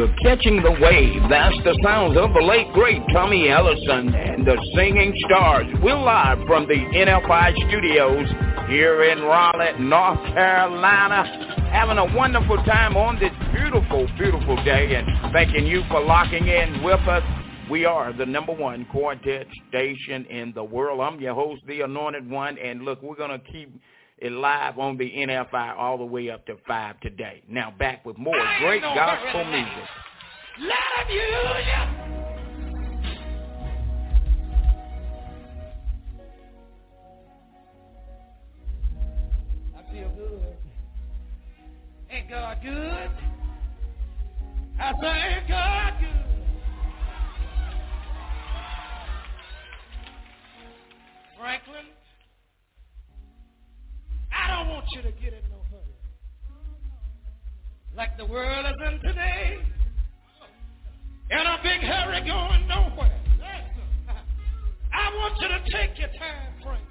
You're catching the wave. That's the sounds of the late, great Tommy Ellison and the Singing Stars. We're live from the NFI studios here in Raleigh, North Carolina. Having a wonderful time on this beautiful, beautiful day and thanking you for locking in with us. We are the number one quartet station in the world. I'm your host, the Anointed One, and look, we're going to keep it live on the NFI all the way up to 5 today. Now back with more great gospel music. Let him use you. I feel good. Ain't God good? I say, ain't God good? Franklin, I don't want you to get in no hurry. Like the world is in today. In a big hurry going nowhere. I want you to take your time, Franklin.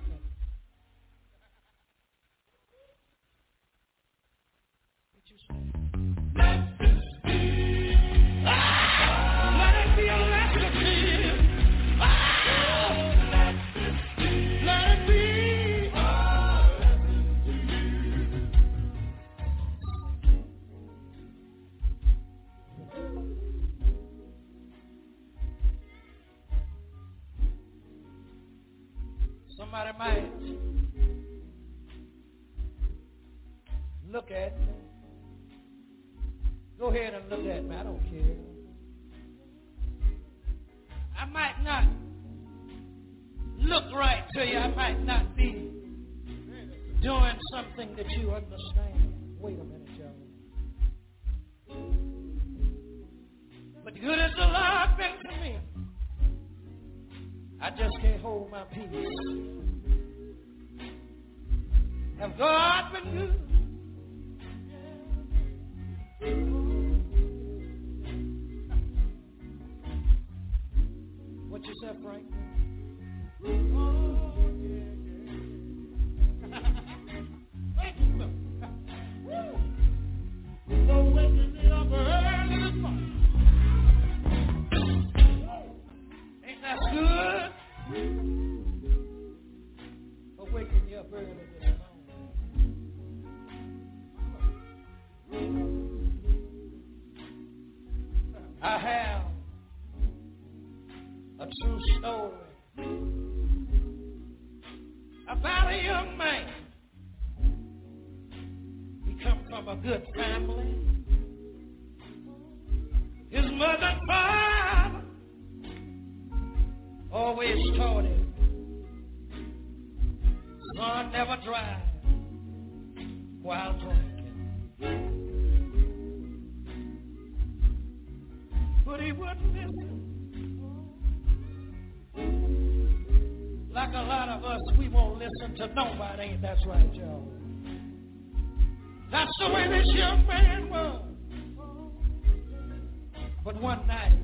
Something that you to nobody. Ain't that's right, Joe? That's the way this young man was. But one night,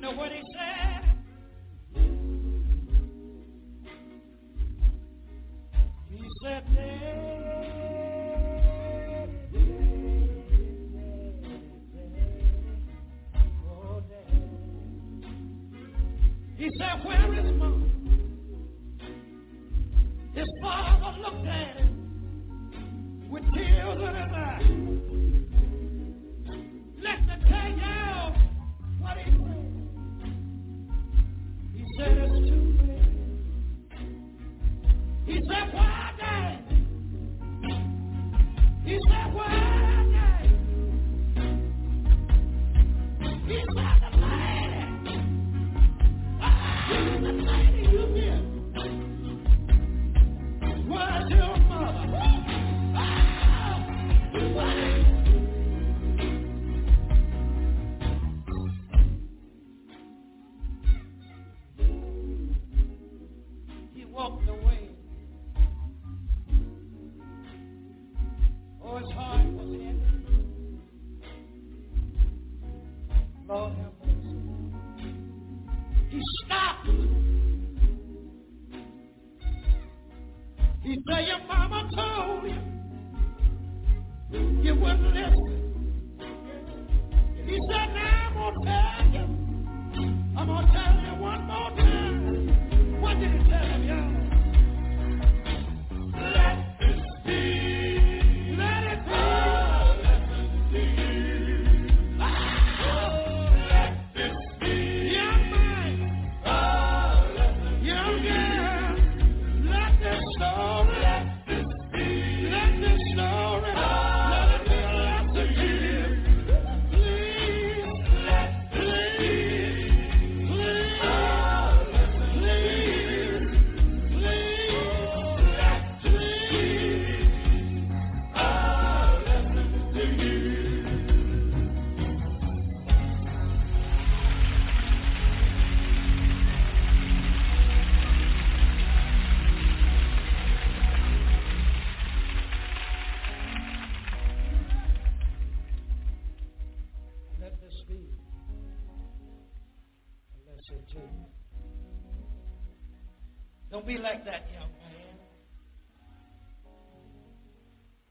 know what he Don't be like that, young man.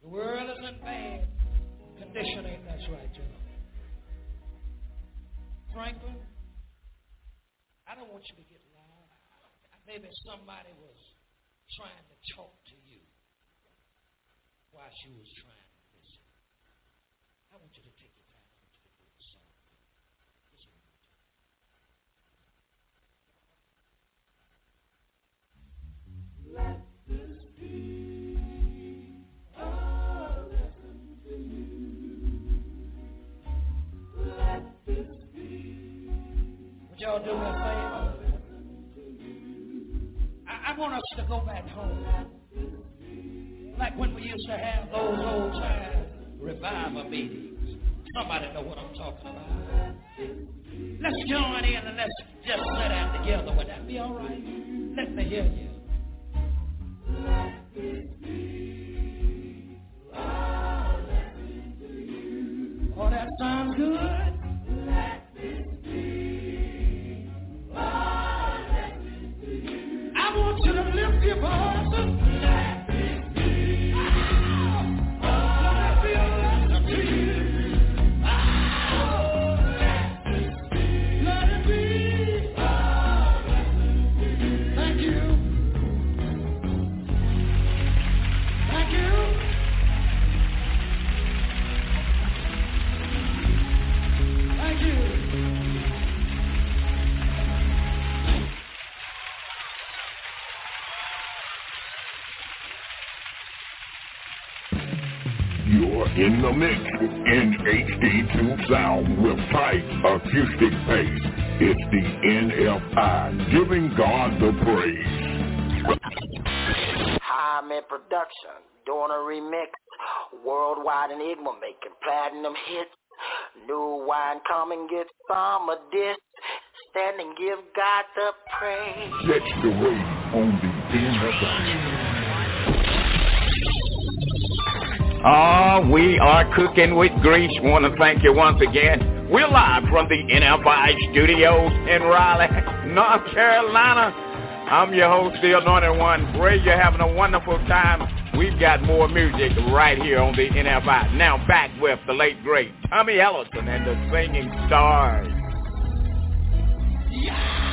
The world is in bad condition, ain't that's right, you know. Franklin, I don't want you to get loud. Maybe somebody was trying to talk to you while she was trying to listen. I want you to take your time. I want you to do the song. This is what I want you to do. Let this be a lesson to you. Let this be Would y'all do me a favor? I, I want us to go back home. Like when we used to have those old time revival meetings. Somebody know what I'm talking about. Let's join in and let's just sit out together. Would that be all right? Let me hear you. The mix in HD2 sound with tight acoustic bass. It's the NFI giving God the praise. Hyman Production, doing a remix. Worldwide and Enigma making platinum hits. New wine coming, get some of this. Stand and give God the praise. Catch the wave on the NFI. Ah, we are cooking with grease. Want to thank you once again. We're live from the NFI studios in Raleigh, North Carolina. I'm your host, the Anointed One. Pray you're having a wonderful time. We've got more music right here on the NFI. Now back with the late great Tommy Ellison and the Singing Stars. Dennis,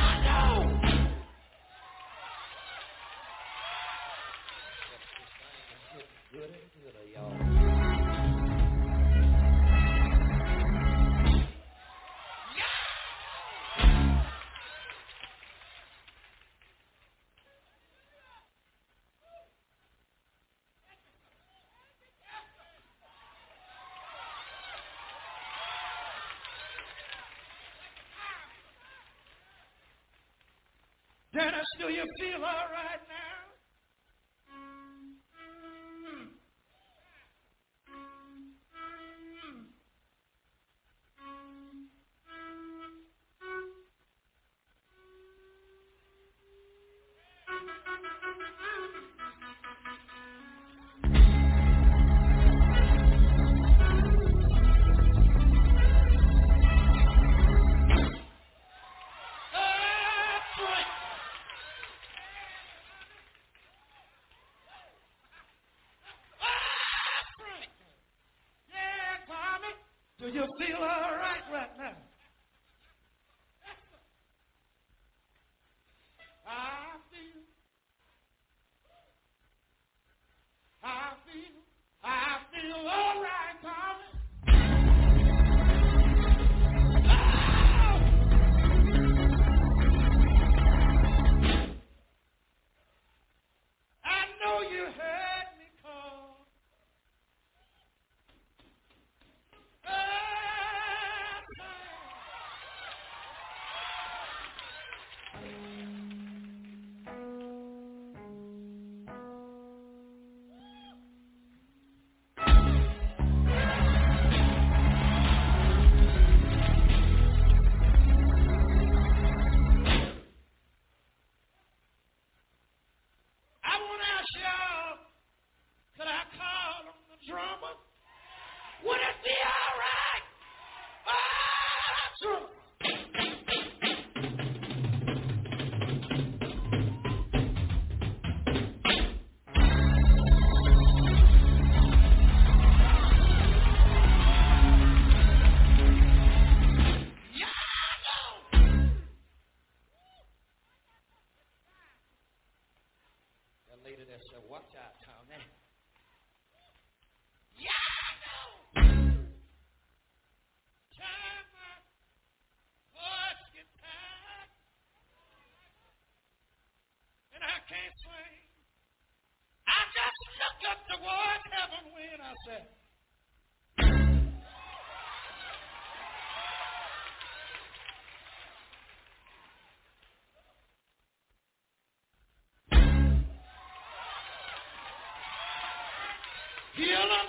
feel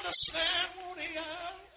He'll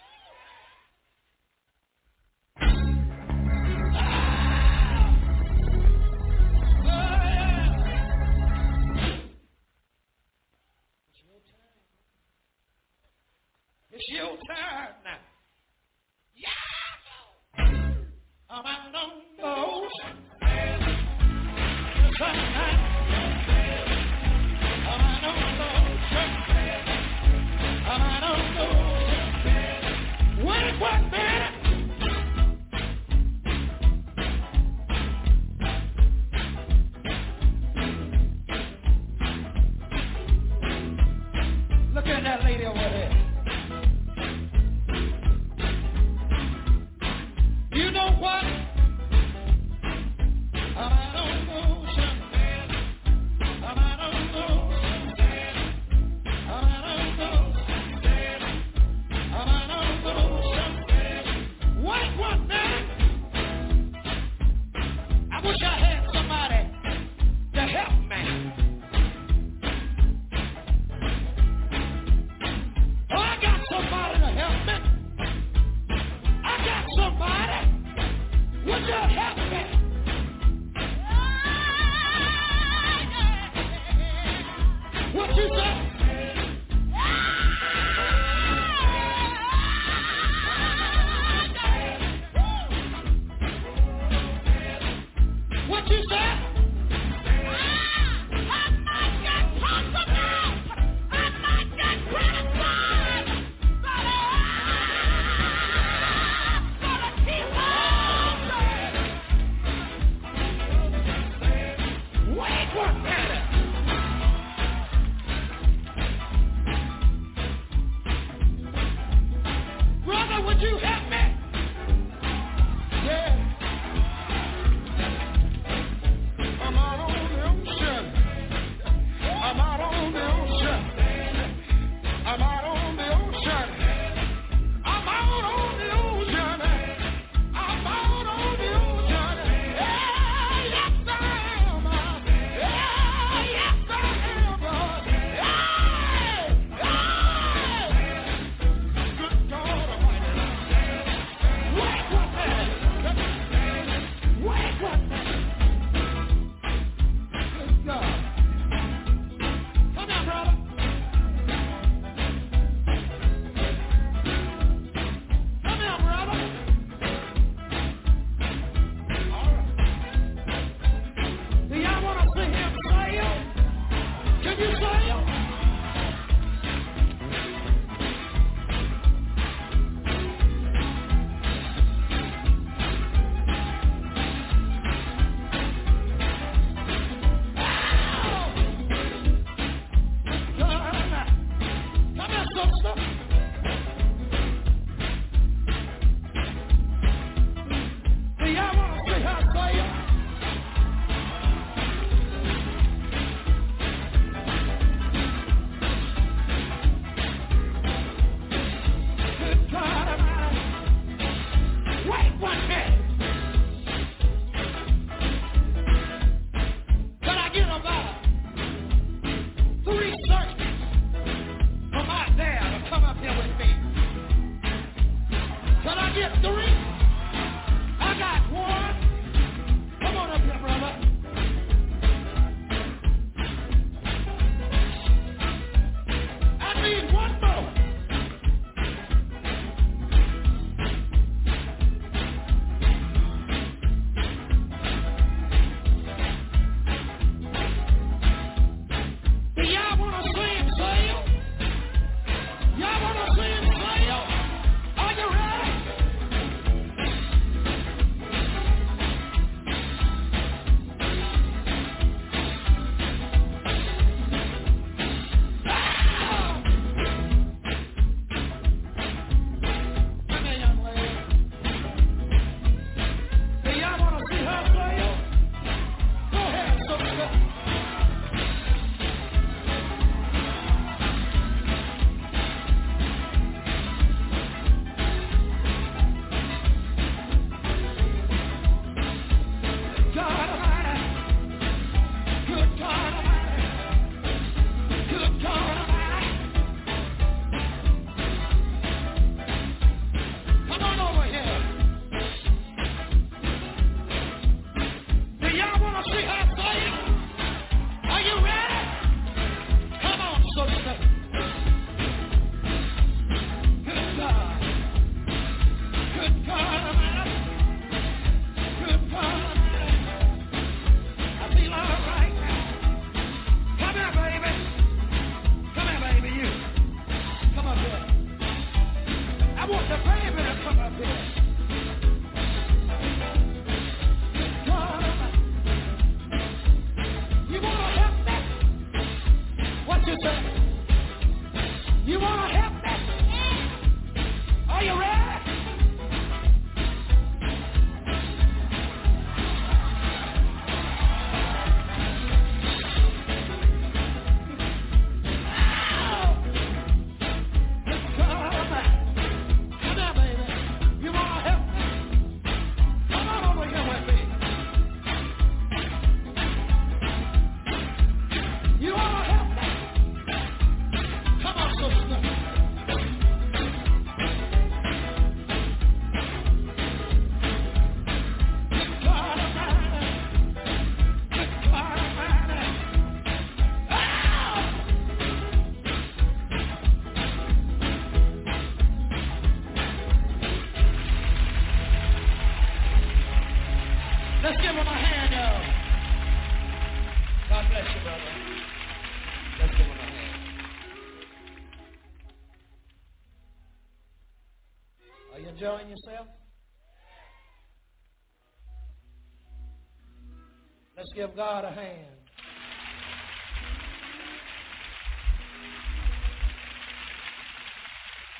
give God a hand.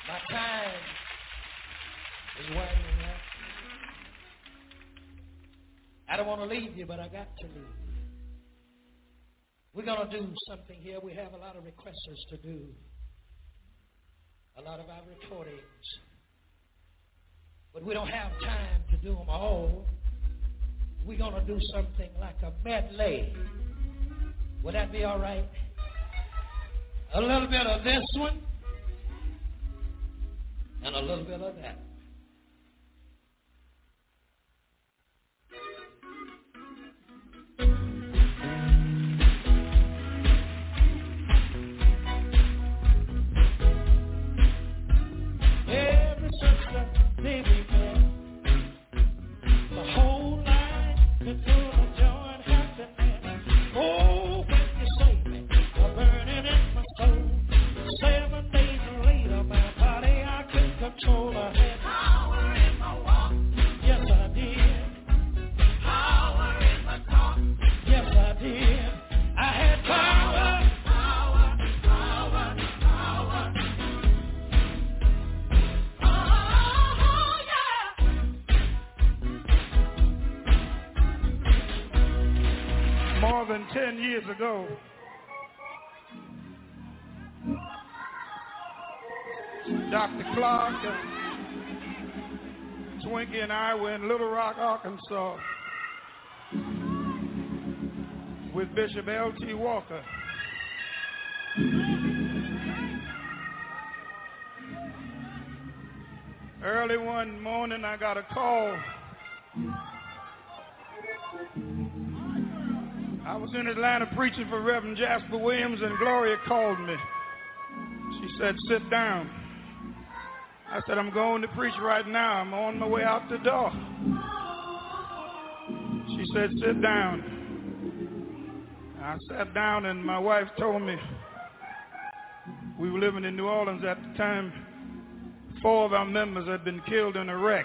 My time is winding up. I don't want to leave you, but I got to leave. We're going to do something here. We have a lot of requests to do, a lot of our recordings. But we don't have time to do them all. We're going to do something like a medley. Would that be all right? A little bit of this one and a little bit of that. Dr. Clark and Twinkie and I were in Little Rock, Arkansas with Bishop L.T. Walker. Early one morning, I got a call. I was in Atlanta preaching for Reverend Jasper Williams, and Gloria called me. She said, Sit down. I said, I'm going to preach right now. I'm on my way out the door. She said, Sit down. I sat down, and my wife told me we were living in New Orleans at the time. Four of our members had been killed in a wreck.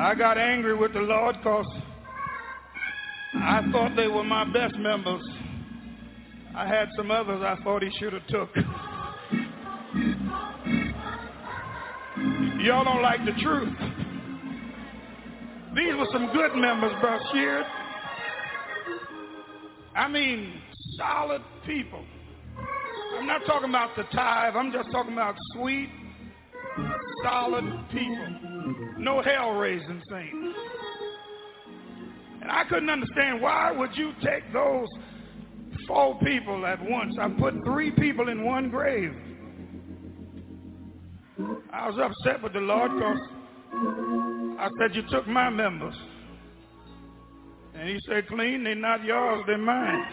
I got angry with the Lord because I thought they were my best members. I had some others I thought he should have took. Y'all don't like the truth. These were some good members, Brother Sheard. I mean, solid people. I'm not talking about the tithe. I'm just talking about sweet, solid people. No hell-raising saints. And I couldn't understand why would you take those four people at once? I put three people in one grave. I was upset with the Lord because I said, you took my members. And he said, clean, they're not yours, they're mine.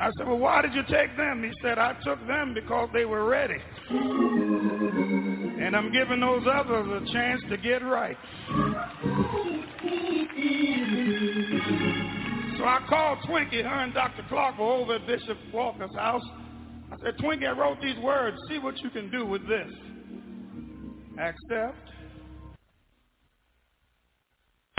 I said, well, why did you take them? He said, I took them because they were ready. And I'm giving those others a chance to get right. So I called Twinkie, her and Dr. Clark were over at Bishop Walker's house. I said, Twinkie, I wrote these words. See what you can do with this. Accept,